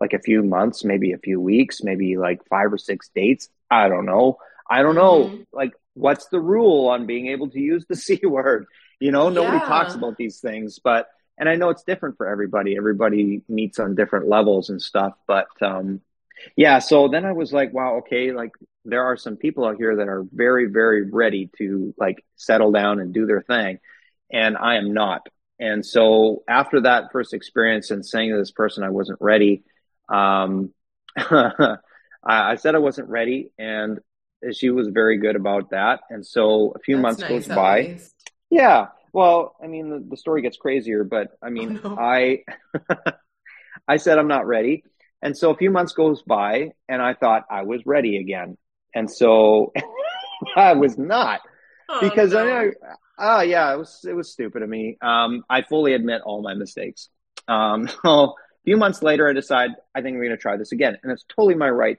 like a few months, maybe a few weeks, maybe like five or six dates. I don't know. I don't know. Mm-hmm. Like what's the rule on being able to use the c word you know nobody yeah. talks about these things but and i know it's different for everybody everybody meets on different levels and stuff but um yeah so then i was like wow okay like there are some people out here that are very very ready to like settle down and do their thing and i am not and so after that first experience and saying to this person i wasn't ready um I, I said i wasn't ready and she was very good about that. And so a few That's months nice, goes by. Least. Yeah. Well, I mean, the, the, story gets crazier, but I mean, oh, no. I, I said, I'm not ready. And so a few months goes by and I thought I was ready again. And so I was not oh, because no. I, oh yeah, it was, it was stupid of me. Um, I fully admit all my mistakes. Um, so a few months later, I decide I think we're going to try this again. And it's totally my right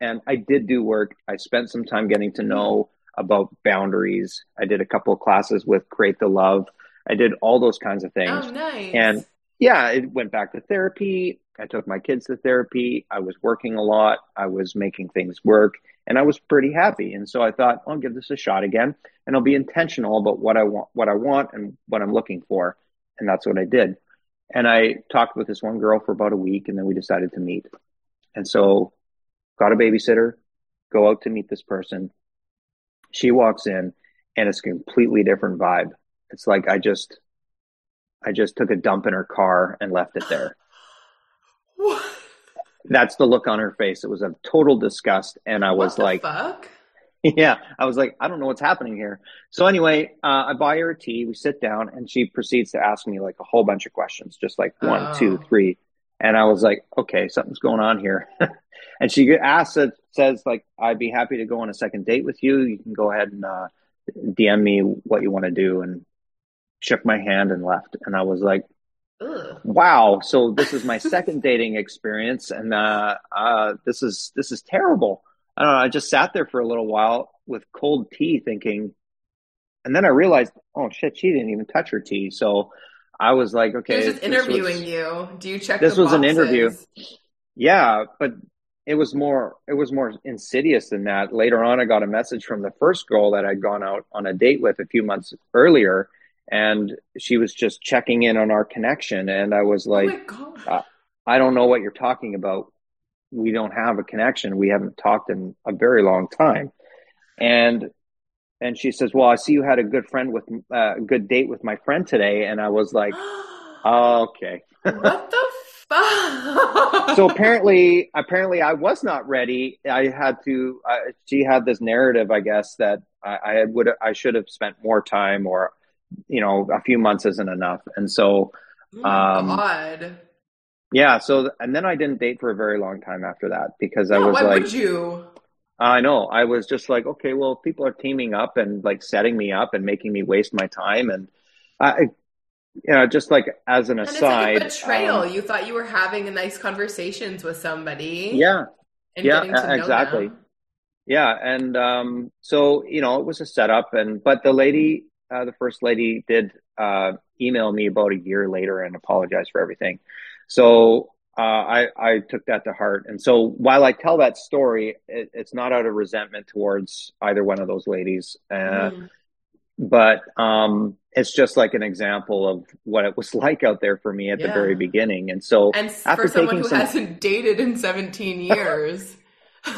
and I did do work. I spent some time getting to know about boundaries. I did a couple of classes with Create the Love. I did all those kinds of things. Oh, nice. And yeah, it went back to therapy. I took my kids to therapy. I was working a lot. I was making things work and I was pretty happy. And so I thought, I'll give this a shot again and I'll be intentional about what I want, what I want and what I'm looking for. And that's what I did. And I talked with this one girl for about a week and then we decided to meet. And so got a babysitter, go out to meet this person. She walks in and it's a completely different vibe. It's like I just I just took a dump in her car and left it there. What? That's the look on her face. It was a total disgust. And I was What the like, fuck? yeah, I was like, I don't know what's happening here. So anyway, uh, I buy her a tea. We sit down, and she proceeds to ask me like a whole bunch of questions, just like one, Oh. two, three. And I was like, okay, something's going on here. and she asks, says like, I'd be happy to go on a second date with you. You can go ahead and uh, DM me what you want to do. And shook my hand and left. And I was like, Ugh. wow. So this is my second dating experience, and uh, uh, this is this is terrible. I don't know. I just sat there for a little while with cold tea, thinking, and then I realized, oh shit, she didn't even touch her tea. So I was like, He okay, was just this was- interviewing you. Do you check this was an interview. yeah, but it was more it was more insidious than that. Later on, I got a message from the first girl that I'd gone out on a date with a few months earlier, and she was just checking in on our connection, and I was oh like. oh god. I don't know what you're talking about. We don't have a connection. We haven't talked in a very long time. And and she says, "Well, I see you had a good friend with uh, a good date with my friend today." And I was like, "Okay." what the fuck? so apparently, apparently, I was not ready. I had to. Uh, she had this narrative, I guess, that I, I would I should have spent more time, or you know, a few months isn't enough. And so, Oh um, god. yeah. So and then I didn't date for a very long time after that because I was why like. would you? I know. I was just like, okay, well, people are teaming up and like setting me up and making me waste my time, and I, you know, just like as an And it's aside, like a betrayal. um, you thought you were having a nice conversations with somebody. yeah, yeah, getting to know exactly. them. yeah, and um, so you know, it was a setup, and but the lady, uh, the first lady, did uh, email me about a year later and apologize for everything. So uh, I I took that to heart, and so while I tell that story, it, it's not out of resentment towards either one of those ladies. Uh, Mm. but um, it's just like an example of what it was like out there for me at the very beginning. And so, And for someone who some- hasn't dated in 17 years.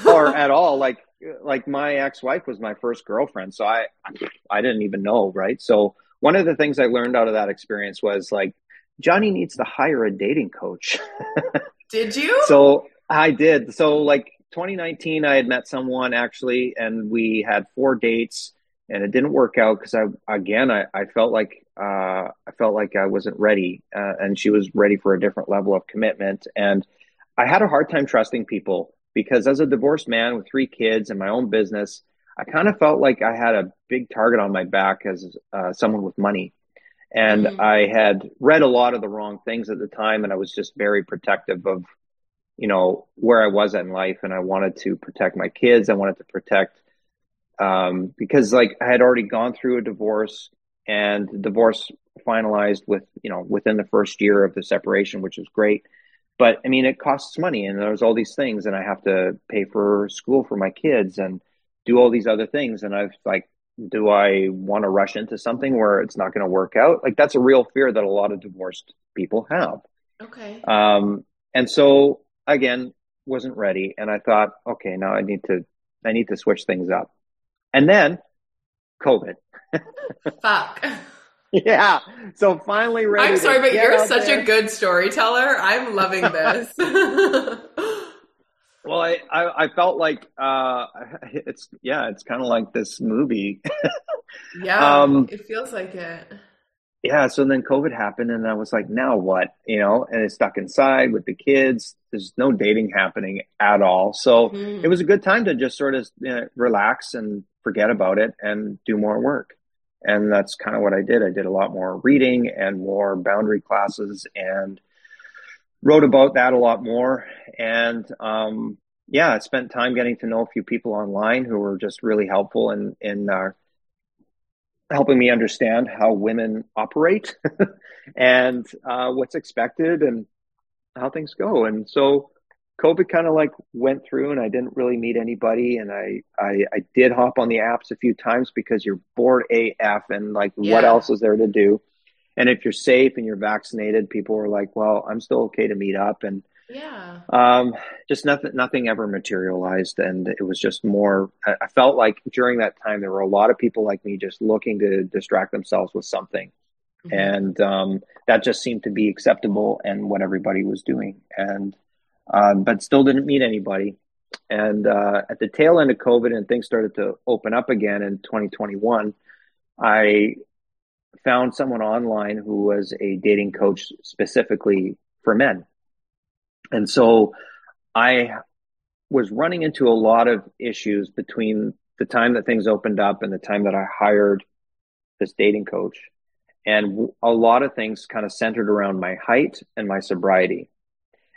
or at all, like like my ex-wife was my first girlfriend, so I I didn't even know, right? So one of the things I learned out of that experience was like Johnny needs to hire a dating coach. Did you? so I did. So like 2019, I had met someone actually, and we had four dates, and it didn't work out because I again I, I felt like uh, I felt like I wasn't ready, uh, and she was ready for a different level of commitment, and I had a hard time trusting people because as a divorced man with three kids and my own business, I kind of felt like I had a big target on my back as uh, someone with money. And Mhm. I had read a lot of the wrong things at the time, and I was just very protective of, you know, where I was in life, and I wanted to protect my kids. I wanted to protect, um, because like I had already gone through a divorce, and the divorce finalized with, you know, within the first year of the separation, which was great. But I mean, it costs money, and there's all these things, and I have to pay for school for my kids and do all these other things, and I've like do I want to rush into something where it's not going to work out? Like that's a real fear that a lot of divorced people have. okay. Um, and so again, wasn't ready, and I thought, okay, now I need to, I need to switch things up. And then COVID. Fuck. Yeah. So finally ready. I'm sorry, but you're such there. a good storyteller. I'm loving this. Well, I, I, I felt like uh, it's yeah, it's kind of like this movie. yeah, Um, it feels like it. yeah, so then COVID happened, and I was like, now what? You know, and it's stuck inside with the kids. There's no dating happening at all. So Mhm. it was a good time to just sort of you know, relax and forget about it and do more work. And that's kind of what I did. I did a lot more reading and more boundary classes and wrote about that a lot more. And um, yeah, I spent time getting to know a few people online who were just really helpful in in uh, helping me understand how women operate and uh, what's expected and how things go. And so COVID kind of like went through and I didn't really meet anybody. And I, I, I did hop on the apps a few times because you're bored AF and like, what else is there to do? And if you're safe and you're vaccinated, people were like, well, I'm still okay to meet up. And Yeah. um, just nothing, nothing ever materialized. And it was just more, I I felt like during that time, there were a lot of people like me just looking to distract themselves with something. mm-hmm. and um, that just seemed to be acceptable and what everybody was doing. And um, but still didn't meet anybody. And uh, at the tail end of COVID and things started to open up again in 2021, I found someone online who was a dating coach specifically for men. And so I was running into a lot of issues between the time that things opened up and the time that I hired this dating coach. And a lot of things kind of centered around my height and my sobriety.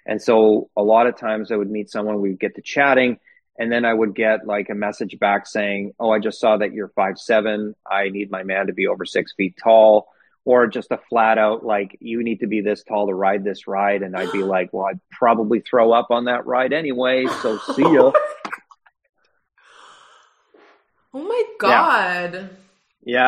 And so a lot of times I would meet someone, we'd get to chatting, and then I would get like a message back saying, Oh, I just saw that you're five seven. I need my man to be over six feet tall. Or just a flat out like you need to be this tall to ride this ride. And I'd be like, Well, I'd probably throw up on that ride anyway. So see ya. oh my God. Yeah.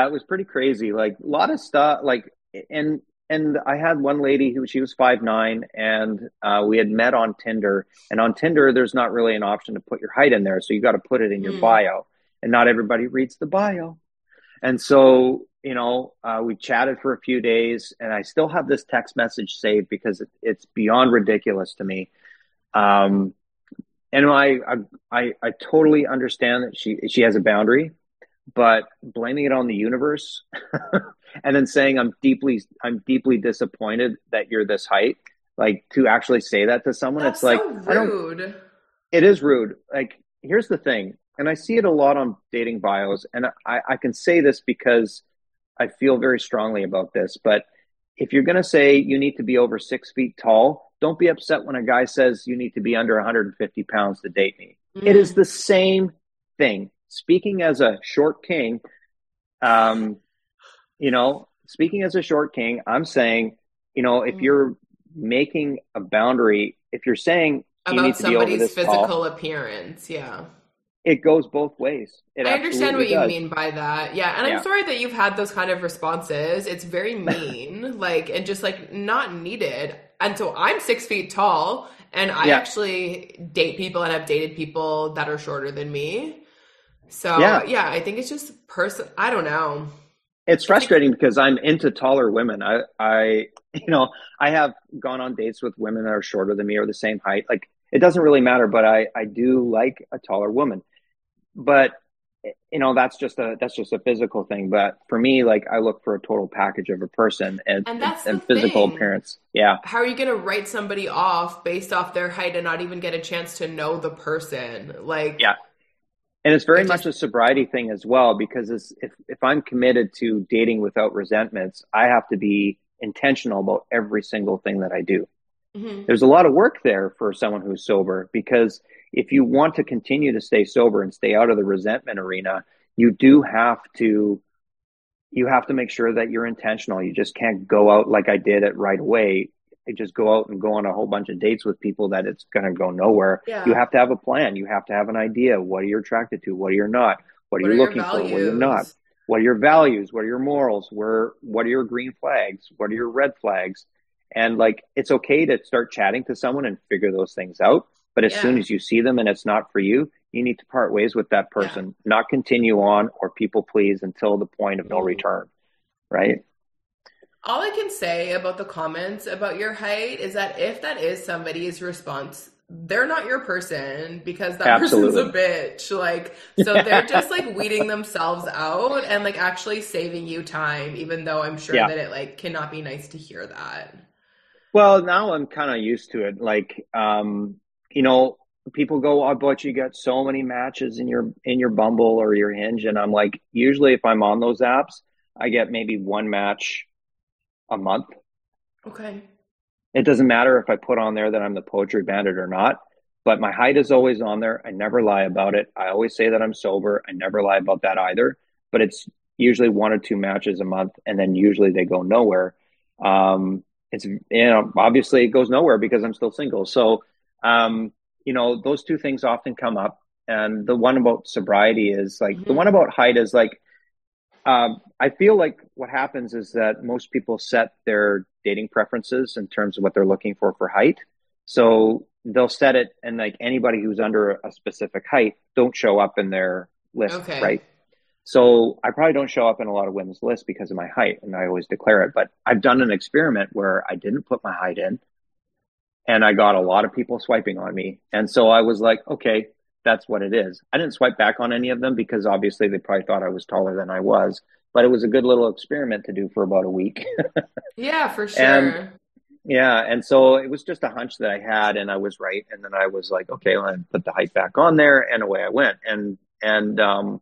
yeah, it was pretty crazy. Like a lot of stuff like and and I had one lady who she was five nine, and uh, we had met on Tinder. And on Tinder, there's not really an option to put your height in there, so you got to put it in your mm. bio. And not everybody reads the bio. And so, you know, uh, we chatted for a few days, and I still have this text message saved because it, it's beyond ridiculous to me. Um, and I, I, I totally understand that she she has a boundary, but blaming it on the universe and then saying I'm deeply I'm deeply disappointed that you're this height. Like to actually say that to someone, That's it's like so rude. It is rude. Like here's the thing, and I see it a lot on dating bios, and I, I can say this because I feel very strongly about this. But if you're going to say you need to be over six feet tall, don't be upset when a guy says you need to be under 150 pounds to date me. Mm. It is the same thing. Speaking as a short king, um, you know, speaking as a short king, I'm saying, you know, if mm. you're making a boundary, if you're saying you about somebody's physical tall, appearance, yeah. It goes both ways. It I understand what does. you mean by that. Yeah. And yeah. I'm sorry that you've had those kind of responses. It's very mean, like, and just like not needed. And so I'm six feet tall and I yeah. actually date people and have dated people that are shorter than me. So yeah, yeah I think it's just person. I don't know. It's frustrating because I'm into taller women. I, I, you know, I have gone on dates with women that are shorter than me or the same height. Like it doesn't really matter, but I, I do like a taller woman. But you know, that's just a that's just a physical thing. But for me, like I look for a total package of a person and and, that's and physical thing. appearance. Yeah. How are you going to write somebody off based off their height and not even get a chance to know the person? Like, yeah. And it's very much a sobriety thing as well, because if, if I'm committed to dating without resentments, I have to be intentional about every single thing that I do. Mm-hmm. There's a lot of work there for someone who's sober, because if you want to continue to stay sober and stay out of the resentment arena, you do have to you have to make sure that you're intentional. You just can't go out like I did it right away just go out and go on a whole bunch of dates with people that it's going to go nowhere. Yeah. You have to have a plan. You have to have an idea. What are you attracted to? What are you not? What are what you are looking for? What are you not? What are your values? What are your morals? Where, what are your green flags? What are your red flags? And like, it's okay to start chatting to someone and figure those things out. But as yeah. soon as you see them and it's not for you, you need to part ways with that person, yeah. not continue on or people please until the point of no mm-hmm. return. Right. All I can say about the comments about your height is that if that is somebody's response, they're not your person because that Absolutely. person's a bitch. Like, so they're just like weeding themselves out and like actually saving you time, even though I'm sure yeah. that it like cannot be nice to hear that. Well, now I'm kind of used to it. Like, um, you know, people go, "I bet you got so many matches in your in your Bumble or your Hinge," and I'm like, usually if I'm on those apps, I get maybe one match a month. Okay. It doesn't matter if I put on there that I'm the poetry bandit or not, but my height is always on there. I never lie about it. I always say that I'm sober. I never lie about that either, but it's usually one or two matches a month and then usually they go nowhere. Um, it's, you know, obviously it goes nowhere because I'm still single. So, um, you know, those two things often come up. And the one about sobriety is like, mm-hmm. the one about height is like, um, I feel like what happens is that most people set their dating preferences in terms of what they're looking for for height. So they'll set it, and like anybody who's under a specific height don't show up in their list, okay. right? So I probably don't show up in a lot of women's lists because of my height, and I always declare it. But I've done an experiment where I didn't put my height in, and I got a lot of people swiping on me. And so I was like, okay, that's what it is. I didn't swipe back on any of them because obviously they probably thought I was taller than I was. But it was a good little experiment to do for about a week. yeah, for sure. And, yeah, and so it was just a hunch that I had, and I was right. And then I was like, okay, well, I put the height back on there, and away I went. And and um,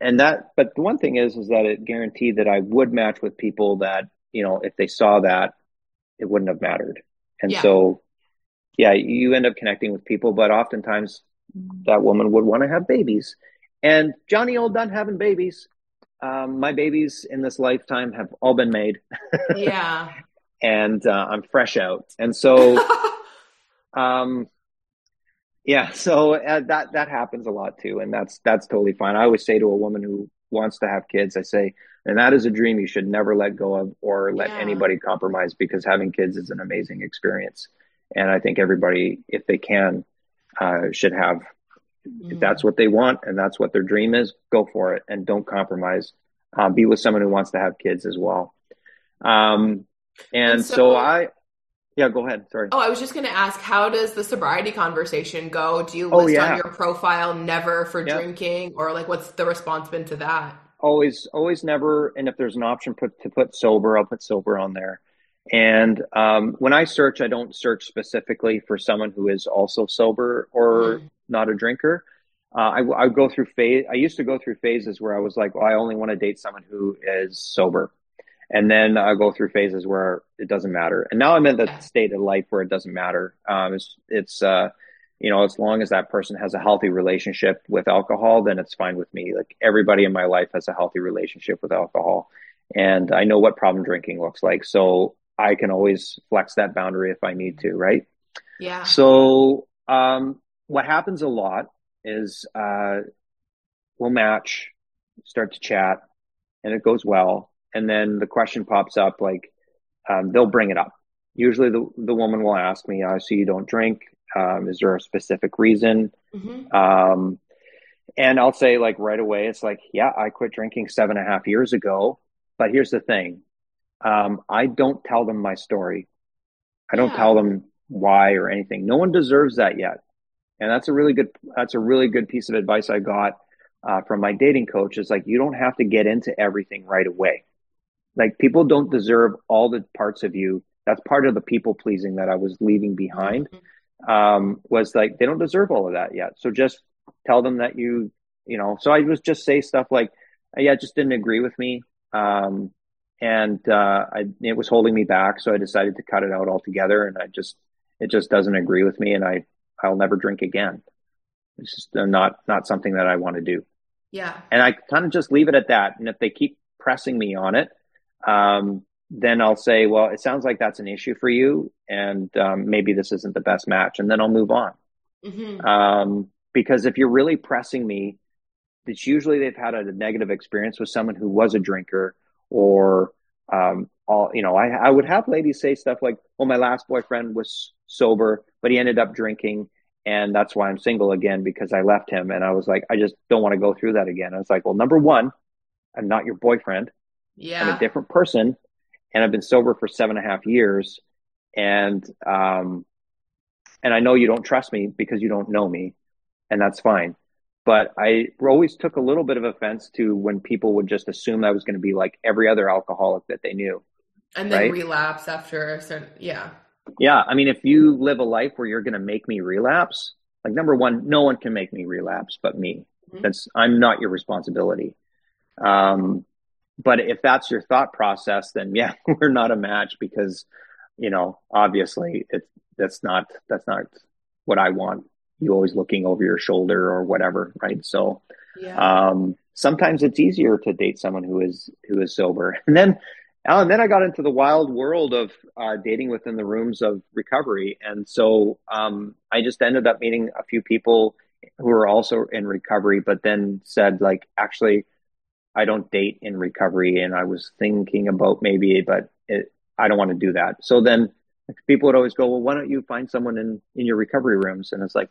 and that. But the one thing is, is that it guaranteed that I would match with people that you know, if they saw that, it wouldn't have mattered. And yeah. so, yeah, you end up connecting with people, but oftentimes that woman would want to have babies. And Johnny old done having babies. Um, my babies in this lifetime have all been made. Yeah. and uh, I'm fresh out. And so, um, yeah, so uh, that that happens a lot too, and that's that's totally fine. I always say to a woman who wants to have kids, I say, and that is a dream you should never let go of or let yeah. anybody compromise because having kids is an amazing experience. And I think everybody, if they can, uh, should have. Mm. If that's what they want and that's what their dream is, go for it and don't compromise. Uh, be with someone who wants to have kids as well. Um, and, and so, so I, yeah, go ahead. Sorry. Oh, I was just going to ask, how does the sobriety conversation go? Do you oh, list oh, yeah. on your profile never for yeah. drinking, or like what's the response been to that? Always, always, never. And if there's an option put to put sober, I'll put sober on there. And um, when I search, I don't search specifically for someone who is also sober or mm. not a drinker. Uh, I, I go through phase. I used to go through phases where I was like, well, I only want to date someone who is sober and then I go through phases where it doesn't matter. And now I'm in the state of life where it doesn't matter. Um, it's it's uh, you know, as long as that person has a healthy relationship with alcohol, then it's fine with me. Like everybody in my life has a healthy relationship with alcohol, and I know what problem drinking looks like, so I can always flex that boundary if I need to, right? Yeah. So um, what happens a lot is uh, we'll match, start to chat, and it goes well and then the question pops up like um, they'll bring it up usually the, the woman will ask me i see you don't drink um, is there a specific reason mm-hmm. um, and i'll say like right away it's like yeah i quit drinking seven and a half years ago but here's the thing um, i don't tell them my story i don't yeah. tell them why or anything no one deserves that yet and that's a really good that's a really good piece of advice i got uh, from my dating coach is like you don't have to get into everything right away like people don't deserve all the parts of you. That's part of the people pleasing that I was leaving behind. Mm-hmm. Um, was like they don't deserve all of that yet. So just tell them that you, you know. So I was just say stuff like, "Yeah, just didn't agree with me," um, and uh, I, it was holding me back. So I decided to cut it out altogether, and I just it just doesn't agree with me, and I I'll never drink again. It's just uh, not not something that I want to do. Yeah. And I kind of just leave it at that. And if they keep pressing me on it, um, then I'll say, well, it sounds like that's an issue for you, and um, maybe this isn't the best match, and then I'll move on. Mm-hmm. Um, because if you're really pressing me, it's usually they've had a negative experience with someone who was a drinker, or um, all you know. I, I would have ladies say stuff like, "Well, my last boyfriend was sober, but he ended up drinking." And that's why I'm single again because I left him. And I was like, I just don't want to go through that again. I was like, well, number one, I'm not your boyfriend. Yeah. I'm a different person and I've been sober for seven and a half years. And, um, and I know you don't trust me because you don't know me and that's fine. But I always took a little bit of offense to when people would just assume I was going to be like every other alcoholic that they knew. And then right? relapse after a certain, yeah. Yeah. I mean, if you live a life where you're going to make me relapse, like number one, no one can make me relapse but me. Mm-hmm. That's, I'm not your responsibility. Um, but if that's your thought process, then yeah, we're not a match because, you know, obviously it's that's not that's not what I want. You always looking over your shoulder or whatever, right? So, yeah. um, sometimes it's easier to date someone who is who is sober, and then. And then I got into the wild world of uh, dating within the rooms of recovery, and so um, I just ended up meeting a few people who were also in recovery, but then said like, actually, I don't date in recovery, and I was thinking about maybe, but it, I don't want to do that. So then people would always go, well, why don't you find someone in in your recovery rooms? And it's like,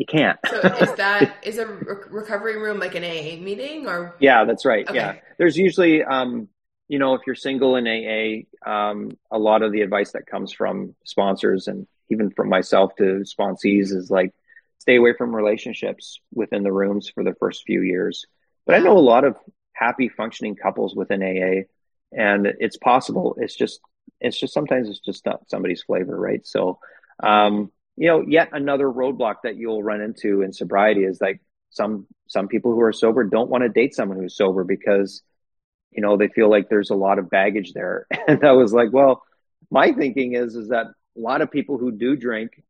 you can't. so is that is a re- recovery room like an AA meeting or? Yeah, that's right. Okay. Yeah, there's usually, um, you know, if you're single in AA, um, a lot of the advice that comes from sponsors and even from myself to sponsees is like, stay away from relationships within the rooms for the first few years. But I know a lot of happy functioning couples within AA, and it's possible. It's just, it's just sometimes it's just not somebody's flavor, right? So, um, you know, yet another roadblock that you'll run into in sobriety is like some some people who are sober don't want to date someone who's sober because you know they feel like there's a lot of baggage there. And i was like well my thinking is is that a lot of people who do drink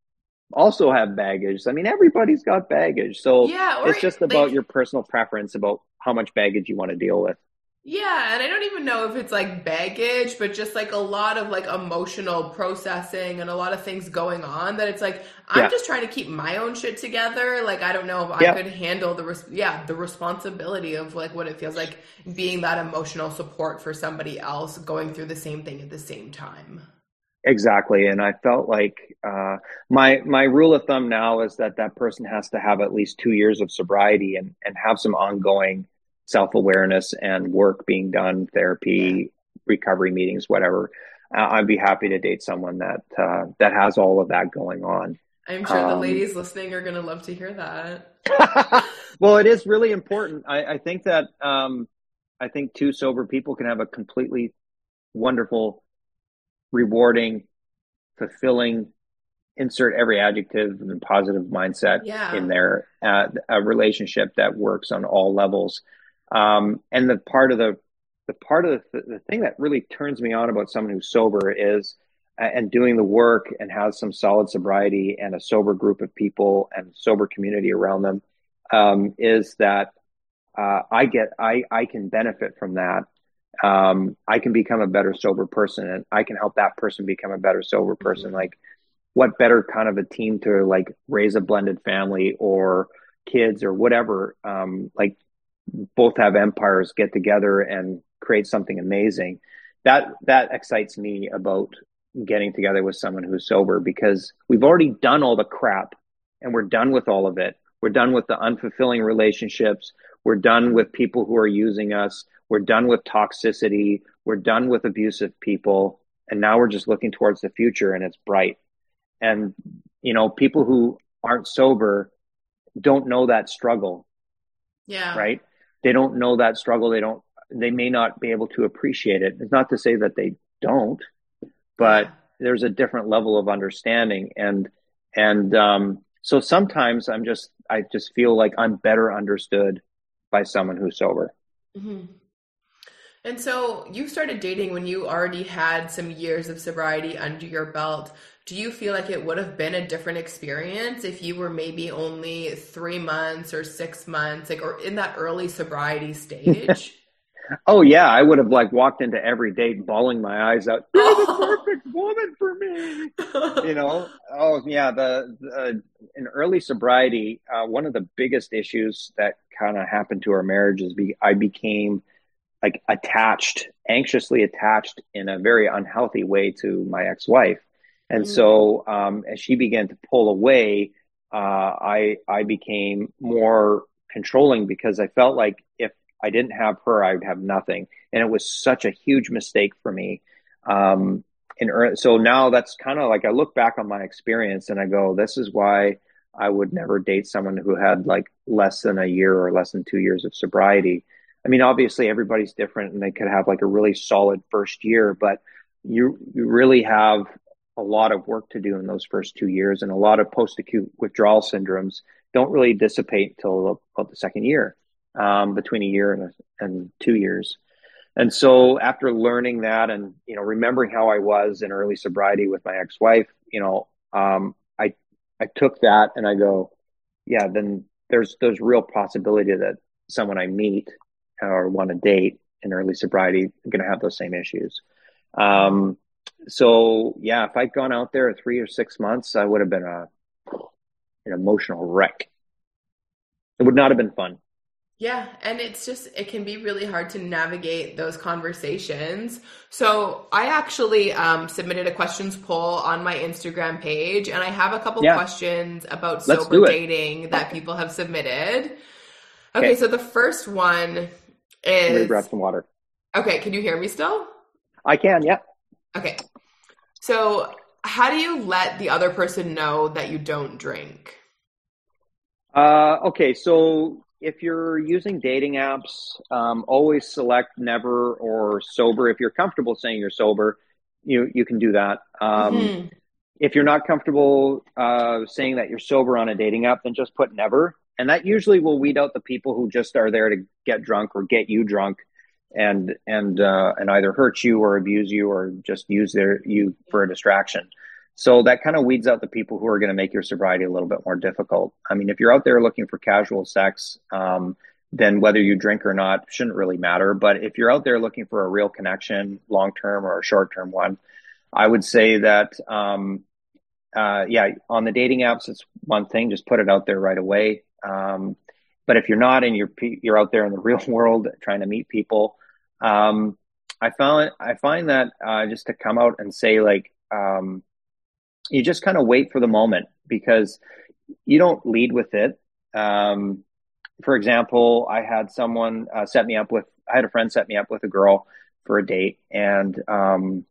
also have baggage. I mean everybody's got baggage. So Yeah, it's just about like- your personal preference about how much baggage you want to deal with Yeah, and I don't even know if it's like baggage, but just like a lot of like emotional processing and a lot of things going on that it's like I'm Yeah. just trying to keep my own shit together. Like I don't know if Yeah. I could handle the res- yeah, the responsibility of like what it feels like being that emotional support for somebody else going through the same thing at the same time. Exactly, and I felt like uh, my my rule of thumb now is that that person has to have at least two years of sobriety and and have some ongoing self awareness and work being done, therapy, recovery meetings, whatever. Uh, I'd be happy to date someone that uh, that has all of that going on. I'm sure the Um, ladies listening are gonna love to hear that. well, it is really important. I, I think that um, I think two sober people can have a completely wonderful, rewarding, fulfilling, insert every adjective and positive mindset Yeah. in there, uh, a relationship that works on all levels. Um, and the part of the the part of the, the thing that really turns me on about someone who's sober is uh, and doing the work and has some solid sobriety and a sober group of people and sober community around them um, is that uh, I get I I can benefit from that. Um, I can become a better sober person, and I can help that person become a better sober person. Mhm. Like, what better kind of a team to like raise a blended family or kids or whatever? Um, like, both have empires get together and create something amazing. That that excites me about getting together with someone who's sober because we've already done all the crap and we're done with all of it. We're done with the unfulfilling relationships. We're done with people who are using us. We're done with toxicity. We're done with abusive people. And now we're just looking towards the future and it's bright. And, you know, people who aren't sober don't know that struggle, Yeah. right? They don't know that struggle. They don't, they may not be able to appreciate it. It's not to say that they don't, but there's a different level of understanding and and um, so sometimes i'm just i just feel like i'm better understood by someone who's sober hmm And so you started dating when you already had some years of sobriety under your belt. Do you feel like it would have been a different experience if you were maybe only three months or six months, like, or in that early sobriety stage? oh yeah i would have like walked into every date bawling my eyes out you're the perfect woman for me. You know? Oh yeah the, the in early sobriety uh, one of the biggest issues that kind of happened to our marriage is be, i became like attached anxiously attached in a very unhealthy way to my ex-wife and Mm. so um, as she began to pull away uh, i i became more controlling because i felt like if i didn't have her i would have nothing and it was such a huge mistake for me um, ear- so now that's kind of like I look back on my experience and I go, this is why I would never date someone who had like less than a year or less than two years of sobriety. I mean, obviously everybody's different and they could have like a really solid first year, but you you really have a lot of work to do in those first two years, and a lot of post-acute withdrawal syndromes don't really dissipate until about the second year, um, between a year and, and two years. And so after learning that and, you know, remembering how I was in early sobriety with my ex-wife, you know, um, I, I took that and I go, yeah, then there's, there's real possibility that someone I meet or want to date in early sobriety going to have those same issues. Um, so yeah, if I'd gone out there three or six months, I would have been a, an emotional wreck. It would not have been fun. Yeah, and it's just it can be really hard to navigate those conversations. So I actually um, submitted a questions poll on my Instagram page, and I have a couple yeah. questions about sober dating that people have submitted. Okay, okay, so the first one is. Let me grab some water. Okay, can you hear me still? I can. Yeah. Okay, so how do you let the other person know that you don't drink? Uh, okay, so if you're using dating apps, um, always select never or sober. If you're comfortable saying you're sober, you you can do that. Um, mm-hmm. If you're not comfortable uh, saying that you're sober on a dating app, then just put never, and that usually will weed out the people who just are there to get drunk or get you drunk, and and uh, and either hurt you or abuse you or just use their you for a distraction. So that kind of weeds out the people who are going to make your sobriety a little bit more difficult. I mean, if you're out there looking for casual sex, um, then whether you drink or not shouldn't really matter. But if you're out there looking for a real connection, long term or a short term one, I would say that, um, uh, yeah, on the dating apps, it's one thing, just put it out there right away. Um, but if you're not and you're you're out there in the real world trying to meet people, um, I found I find that uh, just to come out and say like, um, you just kind of wait for the moment because you don't lead with it. Um, for example, I had someone uh, set me up with, I had a friend set me up with a girl for a date and, um,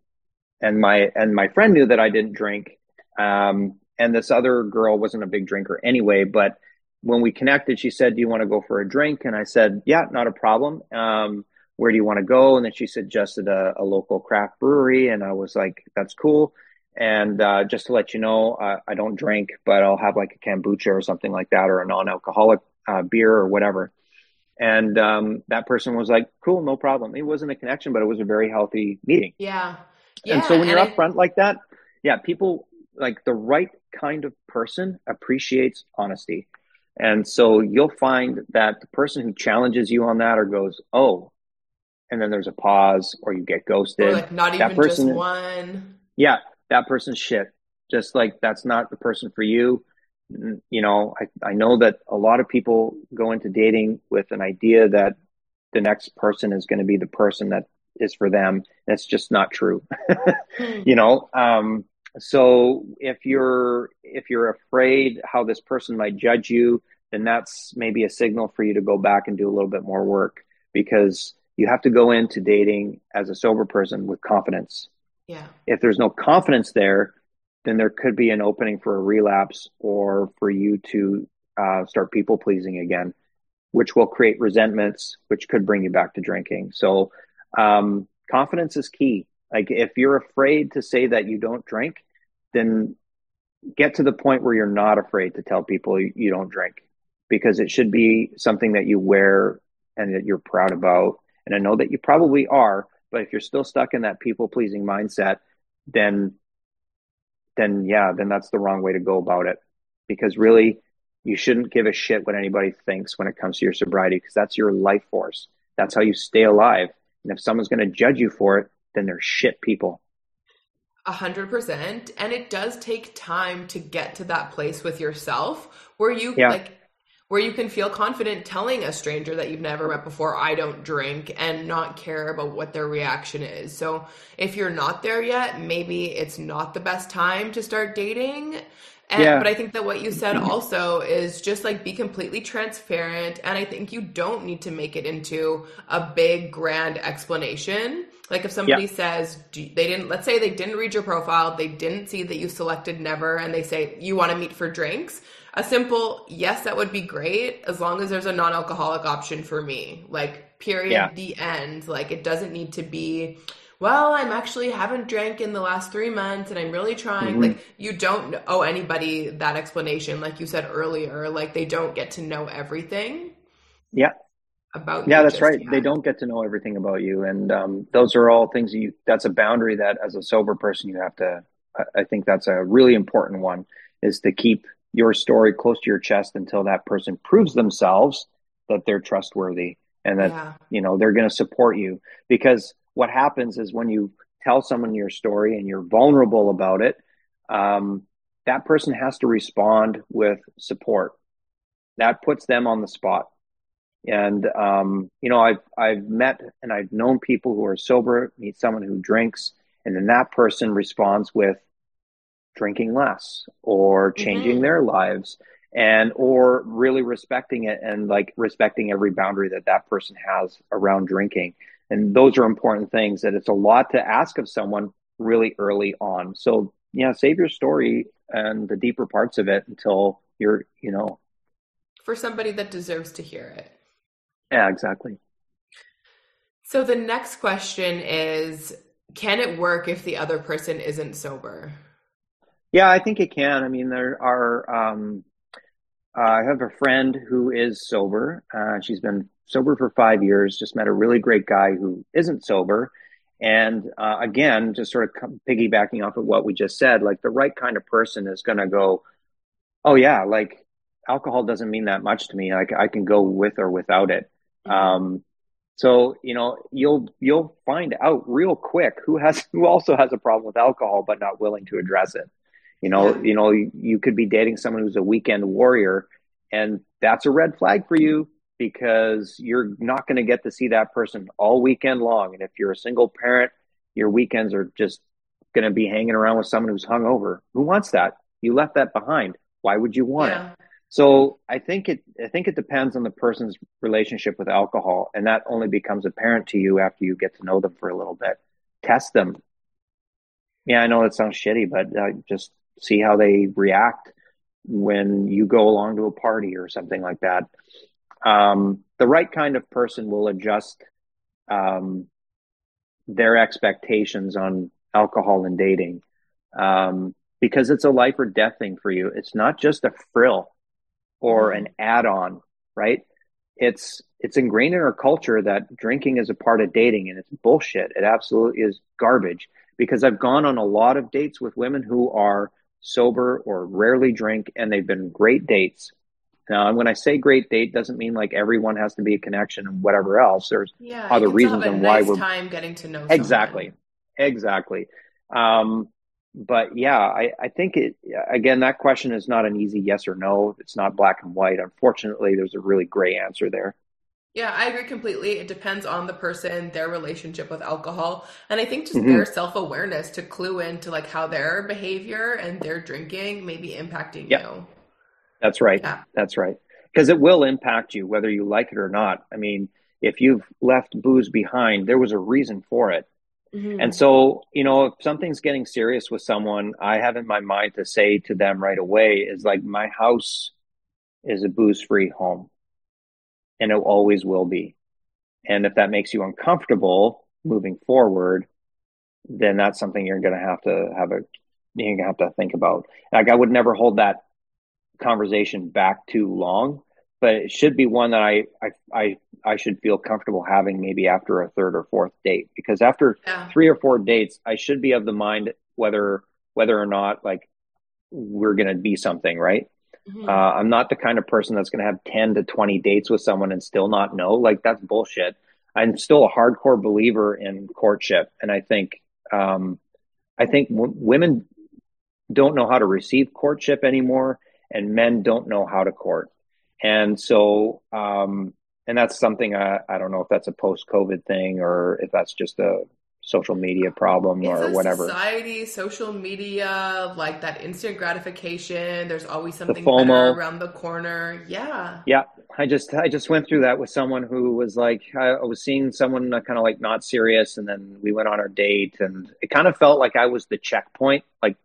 and my, and my friend knew that I didn't drink. Um, and this other girl wasn't a big drinker anyway, but when we connected, she said, do you want to go for a drink? And I said, yeah, not a problem. Um, where do you want to go? And then she suggested a, a local craft brewery. And I was like, that's cool. And uh, just to let you know, uh, I don't drink, but I'll have like a kombucha or something like that, or a non-alcoholic uh, beer or whatever. And um, that person was like, "Cool, no problem." It wasn't a connection, but it was a very healthy meeting. Yeah, yeah. And so when you're upfront like that, yeah, people like the right kind of person appreciates honesty. And so you'll find that the person who challenges you on that or goes, "Oh," and then there's a pause, or you get ghosted. Or like not even person, just one. Yeah, that person's shit. Just like that's not the person for you. You know, I, I know that a lot of people go into dating with an idea that the next person is going to be the person that is for them. That's just not true. Hmm. you know, um, so if you're if you're afraid how this person might judge you, then that's maybe a signal for you to go back and do a little bit more work because you have to go into dating as a sober person with confidence yeah. If there's no confidence there, then there could be an opening for a relapse or for you to uh, start people pleasing again, which will create resentments, which could bring you back to drinking. So, um, confidence is key. Like, if you're afraid to say that you don't drink, then get to the point where you're not afraid to tell people you, you don't drink because it should be something that you wear and that you're proud about. And I know that you probably are, but if you're still stuck in that people pleasing mindset, then then yeah, then that's the wrong way to go about it. Because really, you shouldn't give a shit what anybody thinks when it comes to your sobriety, because that's your life force. That's how you stay alive. And if someone's going to judge you for it, then they're shit people. A hundred percent. And it does take time to get to that place with yourself where you yeah. like where you can feel confident telling a stranger that you've never met before, I don't drink, and not care about what their reaction is. So if you're not there yet, maybe it's not the best time to start dating. And, yeah. But I think that what you said also is just like be completely transparent. And I think you don't need to make it into a big, grand explanation. Like if somebody says they didn't, let's say they didn't read your profile, they didn't see that you selected never, and they say you want to meet for drinks a simple yes, that would be great as long as there's a non alcoholic option for me. Like, period, yeah. the end. Like, it doesn't need to be, well, I'm actually haven't drank in the last three months and I'm really trying. Mm-hmm. Like, you don't owe anybody that explanation. Like you said earlier, like, they don't get to know everything. Yeah. About yeah, that's right. Yet. They don't get to know everything about you, and um, those are all things that you. That's a boundary that, as a sober person, you have to. I think that's a really important one is to keep your story close to your chest until that person proves themselves that they're trustworthy and that yeah. you know they're going to support you because what happens is when you tell someone your story and you're vulnerable about it um, that person has to respond with support that puts them on the spot And um, you know, I've I've met and I've known people who are sober, meet someone who drinks, and then that person responds with drinking less or changing mm-hmm. their lives and or really respecting it and like respecting every boundary that that person has around drinking. And those are important things that it's a lot to ask of someone really early on. So yeah save your story and the deeper parts of it until you're you know for somebody that deserves to hear it yeah exactly so the next question is can it work if the other person isn't sober yeah i think it can i mean there are um uh, I have a friend who is sober. Uh, she's been sober for five years. Just met a really great guy who isn't sober. And uh, again, just sort of piggybacking off of what we just said, like the right kind of person is going to go, oh yeah, like alcohol doesn't mean that much to me. Like I can go with or without it. Um, so you know you'll you'll find out real quick who has who also has a problem with alcohol but not willing to address it. You know, you know, you, you could be dating someone who's a weekend warrior, and that's a red flag for you because you're not going to get to see that person all weekend long. And if you're a single parent, your weekends are just going to be hanging around with someone who's hungover. Who wants that? You left that behind. Why would you want yeah. it? So I think it I think it depends on the person's relationship with alcohol, and that only becomes apparent to you after you get to know them for a little bit. Test them. Yeah, I know that sounds shitty, but uh, just see how they react when you go along to a party or something like that. Um, the right kind of person will adjust um, their expectations on alcohol and dating um, because it's a life or death thing for you. It's not just a frill or an add-on, right? It's it's ingrained in our culture that drinking is a part of dating, and it's bullshit. It absolutely is garbage because I've gone on a lot of dates with women who are sober or rarely drink, and they've been great dates. Now, when I say great date, doesn't mean like everyone has to be a connection and whatever else. There's yeah, other reasons and nice why we're time getting to know exactly, someone. exactly. Um, but yeah, I, I think it again. That question is not an easy yes or no. It's not black and white. Unfortunately, there's a really gray answer there. Yeah, I agree completely. It depends on the person, their relationship with alcohol, and I think just mm-hmm. their self awareness to clue into like how their behavior and their drinking may be impacting yep. you. That's right. Yeah. That's right. Because it will impact you whether you like it or not. I mean, if you've left booze behind, there was a reason for it. Mm-hmm. And so, you know, if something's getting serious with someone, I have in my mind to say to them right away is like, my house is a booze free home and it always will be. And if that makes you uncomfortable moving forward, then that's something you're going to have to have a you're going to have to think about. Like I would never hold that conversation back too long, but it should be one that I I I, I should feel comfortable having maybe after a third or fourth date because after yeah. three or four dates, I should be of the mind whether whether or not like we're going to be something, right? Mm-hmm. Uh, I'm not the kind of person that's going to have 10 to 20 dates with someone and still not know. Like, that's bullshit. I'm still a hardcore believer in courtship. And I think, um, I think w- women don't know how to receive courtship anymore, and men don't know how to court. And so, um, and that's something I, I don't know if that's a post COVID thing or if that's just a social media problem it's or whatever. Society, social media, like that instant gratification. There's always something better around the corner. Yeah. Yeah. I just I just went through that with someone who was like I was seeing someone kind of like not serious, and then we went on our date, and it kind of felt like I was the checkpoint. Like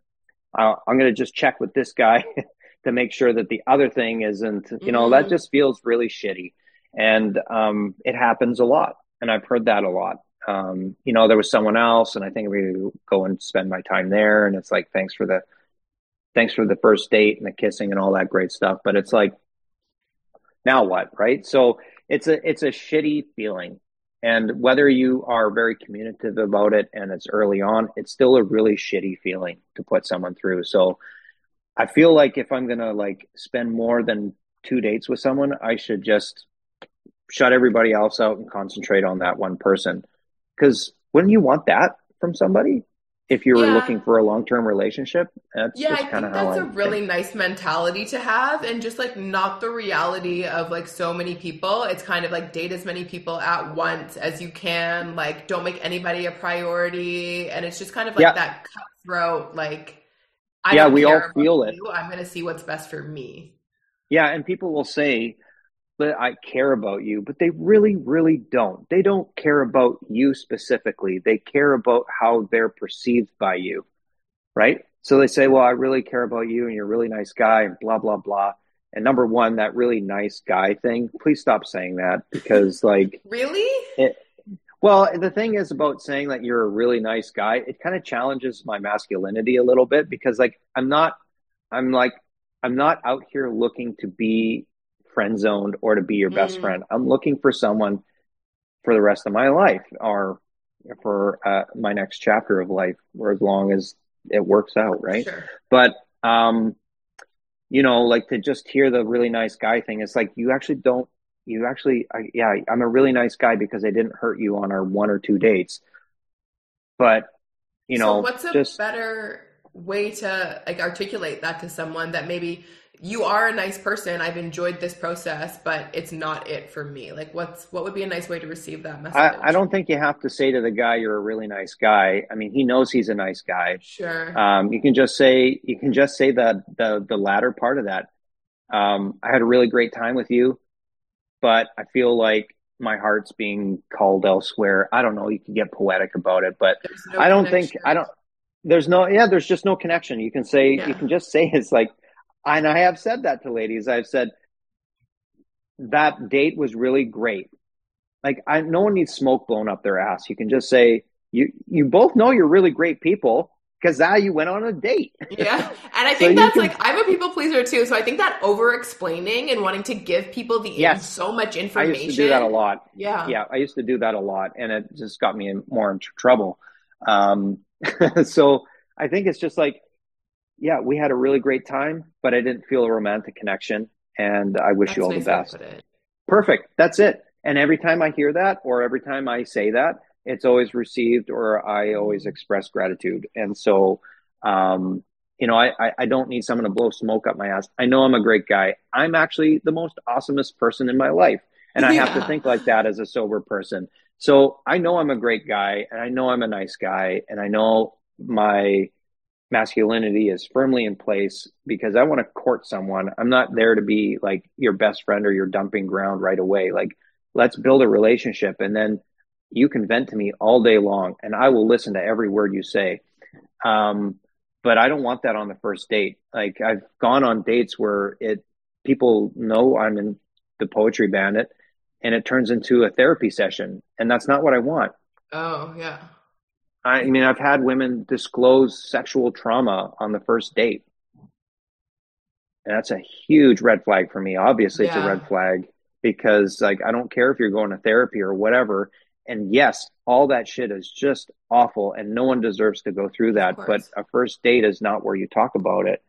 uh, I'm going to just check with this guy to make sure that the other thing isn't. You know, mm-hmm. that just feels really shitty, and um, it happens a lot, and I've heard that a lot um, you know, there was someone else, and I think we go and spend my time there. And it's like, thanks for the, thanks for the first date and the kissing and all that great stuff. But it's like, now what, right? So it's a it's a shitty feeling, and whether you are very communicative about it and it's early on, it's still a really shitty feeling to put someone through. So I feel like if I'm gonna like spend more than two dates with someone, I should just shut everybody else out and concentrate on that one person because wouldn't you want that from somebody? if you were Yeah. looking for a long term relationship. That's Yeah, I think that's I a really think. nice mentality to have and just like not the reality of like so many people. It's kind of like date as many people at once as you can, like don't make anybody a priority and it's just kind of like Yeah. that cutthroat like I Yeah, we all feel it. you. I'm going to see what's best for me. Yeah, and people will say that I care about you, but they really, really don't. They don't care about you specifically. They care about how they're perceived by you, right? So they say, Well, I really care about you and you're a really nice guy, and blah, blah, blah. And number one, that really nice guy thing, please stop saying that because, like, Really? it, well, the thing is about saying that you're a really nice guy, it kind of challenges my masculinity a little bit because like I'm not I'm like I'm not out here looking to be friend zoned or to be your best Mm. friend. I'm looking for someone for the rest of my life or for uh, my next chapter of life or as long as it works out, right? Sure. But um you know, like to just hear the really nice guy thing, it's like you actually don't you actually I, yeah, I'm a really nice guy because I didn't hurt you on our one or two dates. But you know, so what's a just better way to like articulate that to someone that maybe you are a nice person i've enjoyed this process but it's not it for me like what's what would be a nice way to receive that message I, I don't think you have to say to the guy you're a really nice guy. I mean, he knows he's a nice guy. sure Um, you can just say you can just say the the the latter part of that. Um, I had a really great time with you, but I feel like my heart's being called elsewhere. I don't know. You can get poetic about it, but no I don't think. I don't. There's no yeah. There's just no connection. You can say Yeah. you can just say it's like, and I have said that to ladies. I've said that date was really great. Like I, no one needs smoke blown up their ass. You can just say you you both know you're really great people because now you went on a date. yeah and i think you that's can- like i'm a people pleaser too so i think that over explaining and wanting to give people the Yes. so much information. I used to do that a lot. yeah yeah, I used to do that a lot, and it just got me in more into trouble. Um, so I think it's just like, yeah, we had a really great time, but I didn't feel a romantic connection, and I wish that's you all the nice way to best. Perfect. That's it. And every time I hear that, or every time I say that, it's always received, or I always express gratitude. And so, um, you know, I, I, I don't need someone to blow smoke up my ass. I know I'm a great guy. I'm actually the most awesomest person in my life. And I have to think like that as a sober person. So I know I'm a great guy and I know I'm a nice guy and I know my masculinity is firmly in place because I want to court someone. I'm not there to be like your best friend or your dumping ground right away. Like, let's build a relationship and then you can vent to me all day long and I will listen to every word you say. Um, but I don't want that on the first date. Like I've gone on dates where it people know I'm in the poetry bandit and it turns into a therapy session and that's not what I want. oh yeah I mean, I've had women disclose sexual trauma on the first date. And that's a huge red flag for me. Obviously, it's a red flag because, like, I don't care if you're going to therapy or whatever. And yes, all that shit is just awful, and no one deserves to go through that. But a first date is not where you talk about it.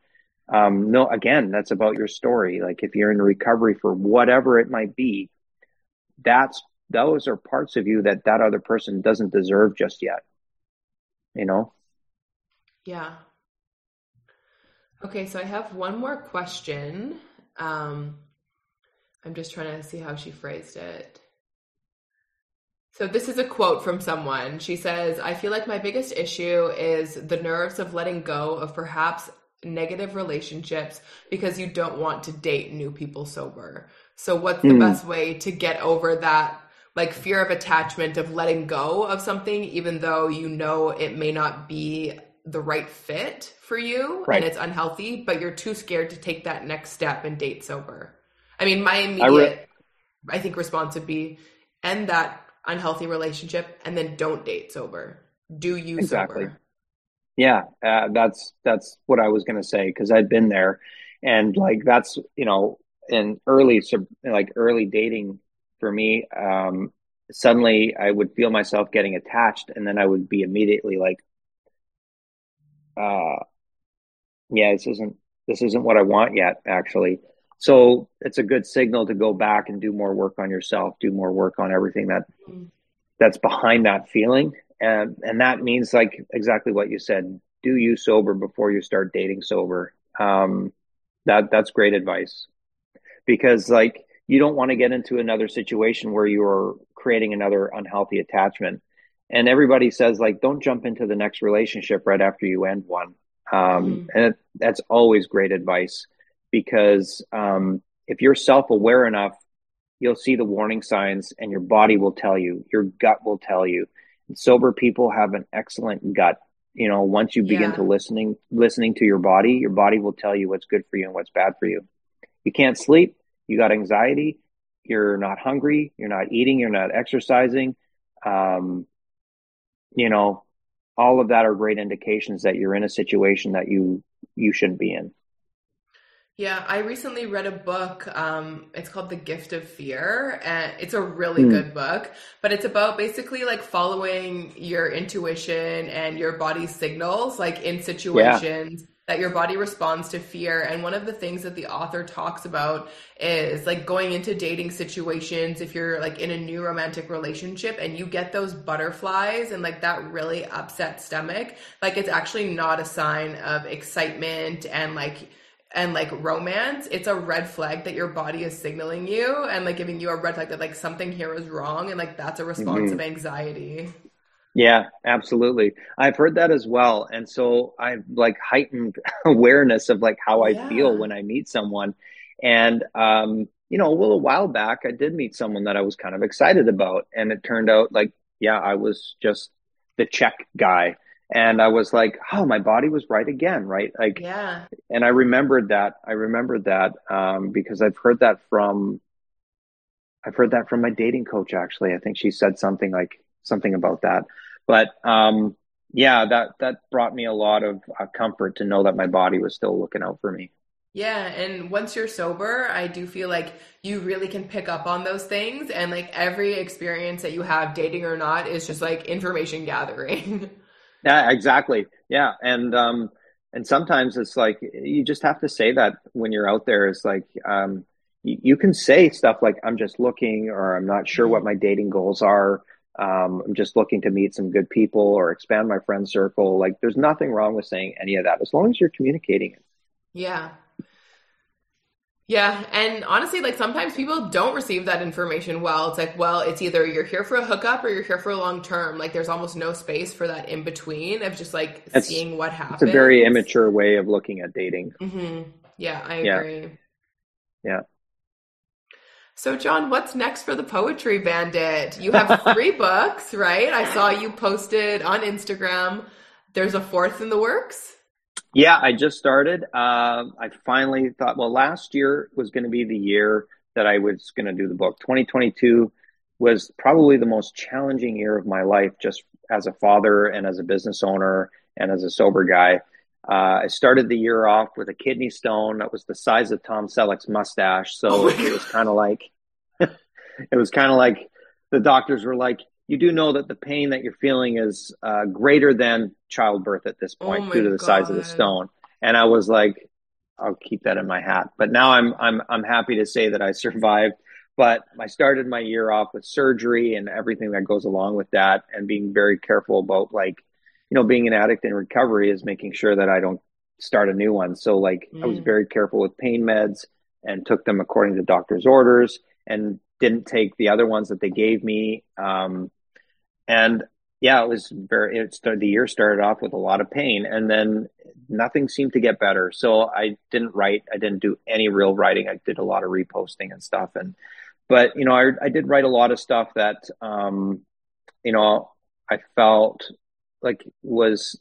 Um, no, again, that's about your story. Like, if you're in recovery for whatever it might be, that's those are parts of you that that other person doesn't deserve just yet you know Yeah. Okay, so I have one more question. Um, I'm just trying to see how she phrased it. So, this is a quote from someone. She says, I feel like my biggest issue is the nerves of letting go of perhaps negative relationships because you don't want to date new people sober. So, what's the Hmm. best way to get over that? Like fear of attachment of letting go of something, even though you know it may not be the right fit for you Right. and it's unhealthy, but you're too scared to take that next step and date sober. I mean, my I re- immediate, I think, response would be end that unhealthy relationship and then don't date sober. Do you Exactly. sober? yeah uh, that's that's what i was going to say because i'd been there and like that's you know in early like early dating for me um suddenly i would feel myself getting attached and then i would be immediately like uh yeah this isn't this isn't what i want yet actually so it's a good signal to go back and do more work on yourself do more work on everything that that's behind that feeling and and that means like exactly what you said. Do you sober before you start dating sober. Um, that that's great advice because like you don't want to get into another situation where you're creating another unhealthy attachment. And everybody says like, don't jump into the next relationship right after you end one. Um, mm. And it, that's always great advice because um, if you're self aware enough, you'll see the warning signs and your body will tell you, your gut will tell you. And sober people have an excellent gut. You know, once you begin yeah. to listening, listening to your body, your body will tell you what's good for you and what's bad for you. You can't sleep, you got anxiety, you're not hungry, you're not eating, you're not exercising. Um, you know, all of that are great indications that you're in a situation that you you shouldn't be in. Yeah, I recently read a book. Um, it's called The Gift of Fear, and it's a really mm. good book. But it's about basically like following your intuition and your body's signals, like in situations. Yeah that your body responds to fear. And one of the things that the author talks about is like going into dating situations, if you're like in a new romantic relationship and you get those butterflies and like that really upset stomach, like it's actually not a sign of excitement and like and like romance, it's a red flag that your body is signaling you and like giving you a red flag that like something here is wrong and like that's a response mm-hmm. of anxiety. Yeah, absolutely. I've heard that as well. And so I've like heightened awareness of like how I yeah. feel when I meet someone. And, um, you know, a little while back, I did meet someone that I was kind of excited about. And it turned out like, yeah, I was just the check guy. And I was like, oh, my body was right again, right? Like, yeah. And I remembered that. I remembered that um, because I've heard that from, I've heard that from my dating coach, actually. I think she said something like, something about that. But um, yeah, that that brought me a lot of uh, comfort to know that my body was still looking out for me. Yeah, and once you're sober, I do feel like you really can pick up on those things and like every experience that you have dating or not is just like information gathering. yeah, exactly. Yeah, and um and sometimes it's like you just have to say that when you're out there is like um you, you can say stuff like I'm just looking or I'm not sure what mm-hmm. my dating goals are um, I'm just looking to meet some good people or expand my friend circle. Like, there's nothing wrong with saying any of that as long as you're communicating it. Yeah. Yeah. And honestly, like sometimes people don't receive that information well. It's like, well, it's either you're here for a hookup or you're here for a long term. Like, there's almost no space for that in between of just like it's, seeing what happens. It's a very immature way of looking at dating. Mm-hmm. Yeah, I agree. Yeah. yeah. So, Jon, what's next for the Poetry Bandit? You have three books, right? I saw you posted on Instagram. There's a fourth in the works. Yeah, I just started. Uh, I finally thought, well, last year was going to be the year that I was going to do the book. 2022 was probably the most challenging year of my life, just as a father and as a business owner and as a sober guy. Uh, I started the year off with a kidney stone that was the size of Tom Selleck's mustache. So oh it was kind of like, it was kind of like the doctors were like, you do know that the pain that you're feeling is uh, greater than childbirth at this point oh due to the God. size of the stone. And I was like, I'll keep that in my hat. But now I'm I'm I'm happy to say that I survived. But I started my year off with surgery and everything that goes along with that, and being very careful about like you know, being an addict in recovery is making sure that I don't start a new one. So like mm. I was mm. very careful with pain meds and took them according to doctor's orders and didn't take the other ones that they gave me. Um, and yeah, it was very, it started, the year started off with a lot of pain and then nothing seemed to get better. So I didn't write. I didn't do any real writing. I did a lot of reposting and stuff. And, but you know, I, I did write a lot of stuff that, um, you know, I felt like was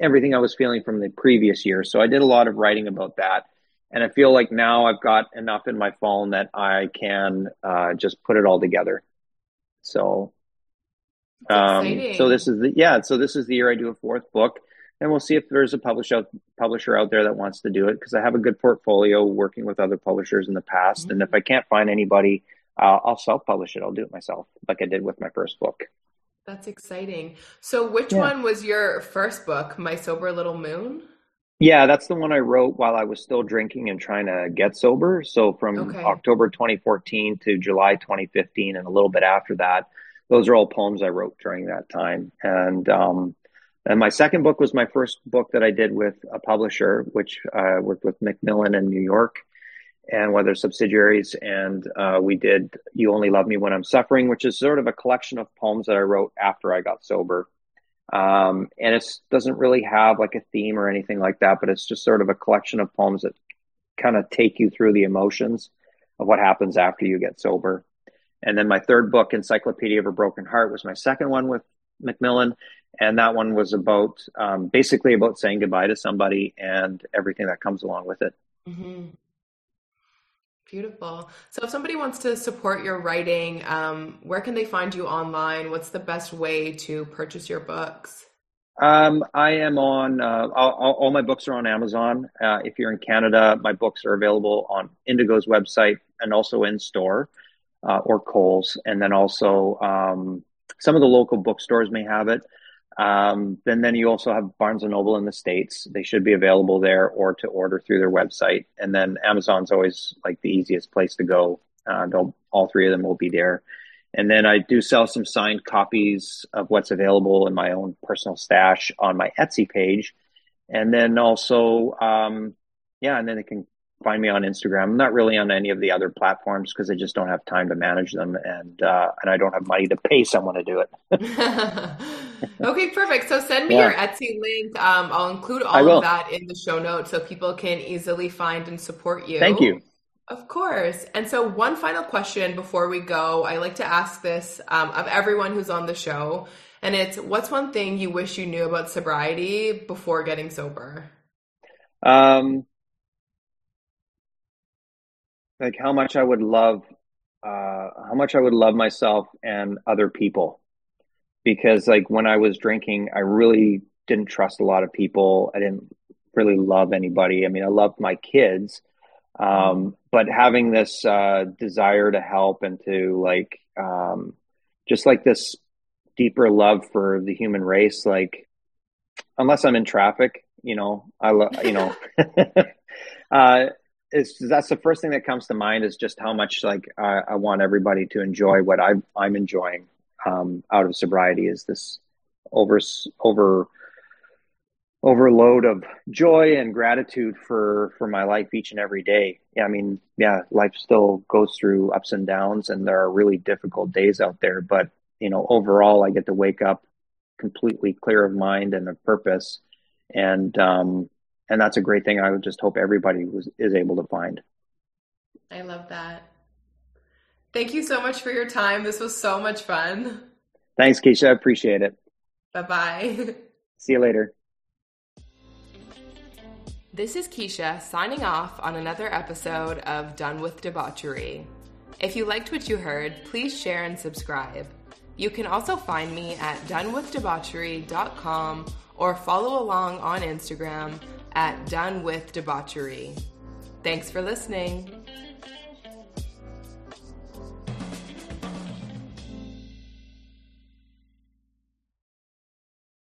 everything I was feeling from the previous year. So I did a lot of writing about that. And I feel like now I've got enough in my phone that I can uh, just put it all together. So, um, so this is the, yeah, so this is the year I do a fourth book and we'll see if there's a publisher publisher out there that wants to do it because I have a good portfolio working with other publishers in the past. Mm-hmm. And if I can't find anybody, uh, I'll self publish it. I'll do it myself, like I did with my first book. That's exciting. So, which yeah. one was your first book, My Sober Little Moon? Yeah, that's the one I wrote while I was still drinking and trying to get sober. So, from okay. October 2014 to July 2015, and a little bit after that. those are all poems I wrote during that time. And um, and my second book was my first book that I did with a publisher, which uh, worked with Macmillan in New York and their subsidiaries. And uh, we did You Only Love Me When I'm Suffering, which is sort of a collection of poems that I wrote after I got sober. Um, and it doesn't really have like a theme or anything like that, but it's just sort of a collection of poems that kind of take you through the emotions of what happens after you get sober. And then my third book, Encyclopedia of a Broken Heart, was my second one with Macmillan. And that one was about um, basically about saying goodbye to somebody and everything that comes along with it. Mm-hmm. Beautiful. So, if somebody wants to support your writing, um, where can they find you online? What's the best way to purchase your books? Um, I am on, uh, all, all, my books are on Amazon. Uh, if you're in Canada, my books are available on Indigo's website and also in store uh, or Coles. And then also um, some of the local bookstores may have it. Um, then, then you also have Barnes and Noble in the States. They should be available there or to order through their website. And then Amazon's always like the easiest place to go. Uh, all three of them will be there. And then I do sell some signed copies of what's available in my own personal stash on my Etsy page. And then also, um, yeah, and then they can find me on Instagram. I'm not really on any of the other platforms because I just don't have time to manage them, and uh, and I don't have money to pay someone to do it. okay, perfect. So send me yeah. your Etsy link. Um, I'll include all of that in the show notes so people can easily find and support you. Thank you. Of course. And so, one final question before we go. I like to ask this um, of everyone who's on the show, and it's what's one thing you wish you knew about sobriety before getting sober? Um, like how much I would love, uh, how much I would love myself and other people, because like when I was drinking, I really didn't trust a lot of people. I didn't really love anybody. I mean, I loved my kids um, but having this uh, desire to help and to like um, just like this deeper love for the human race like unless i'm in traffic you know i love you know uh it's that's the first thing that comes to mind is just how much like i, I want everybody to enjoy what i'm i'm enjoying um out of sobriety is this over over overload of joy and gratitude for for my life each and every day. Yeah, I mean, yeah, life still goes through ups and downs, and there are really difficult days out there. But you know, overall, I get to wake up completely clear of mind and of purpose, and um, and that's a great thing. I would just hope everybody was is able to find. I love that. Thank you so much for your time. This was so much fun. Thanks, Keisha. I appreciate it. Bye bye. See you later. This is Keisha signing off on another episode of Done with Debauchery. If you liked what you heard, please share and subscribe. You can also find me at donewithdebauchery.com or follow along on Instagram at donewithdebauchery. Thanks for listening.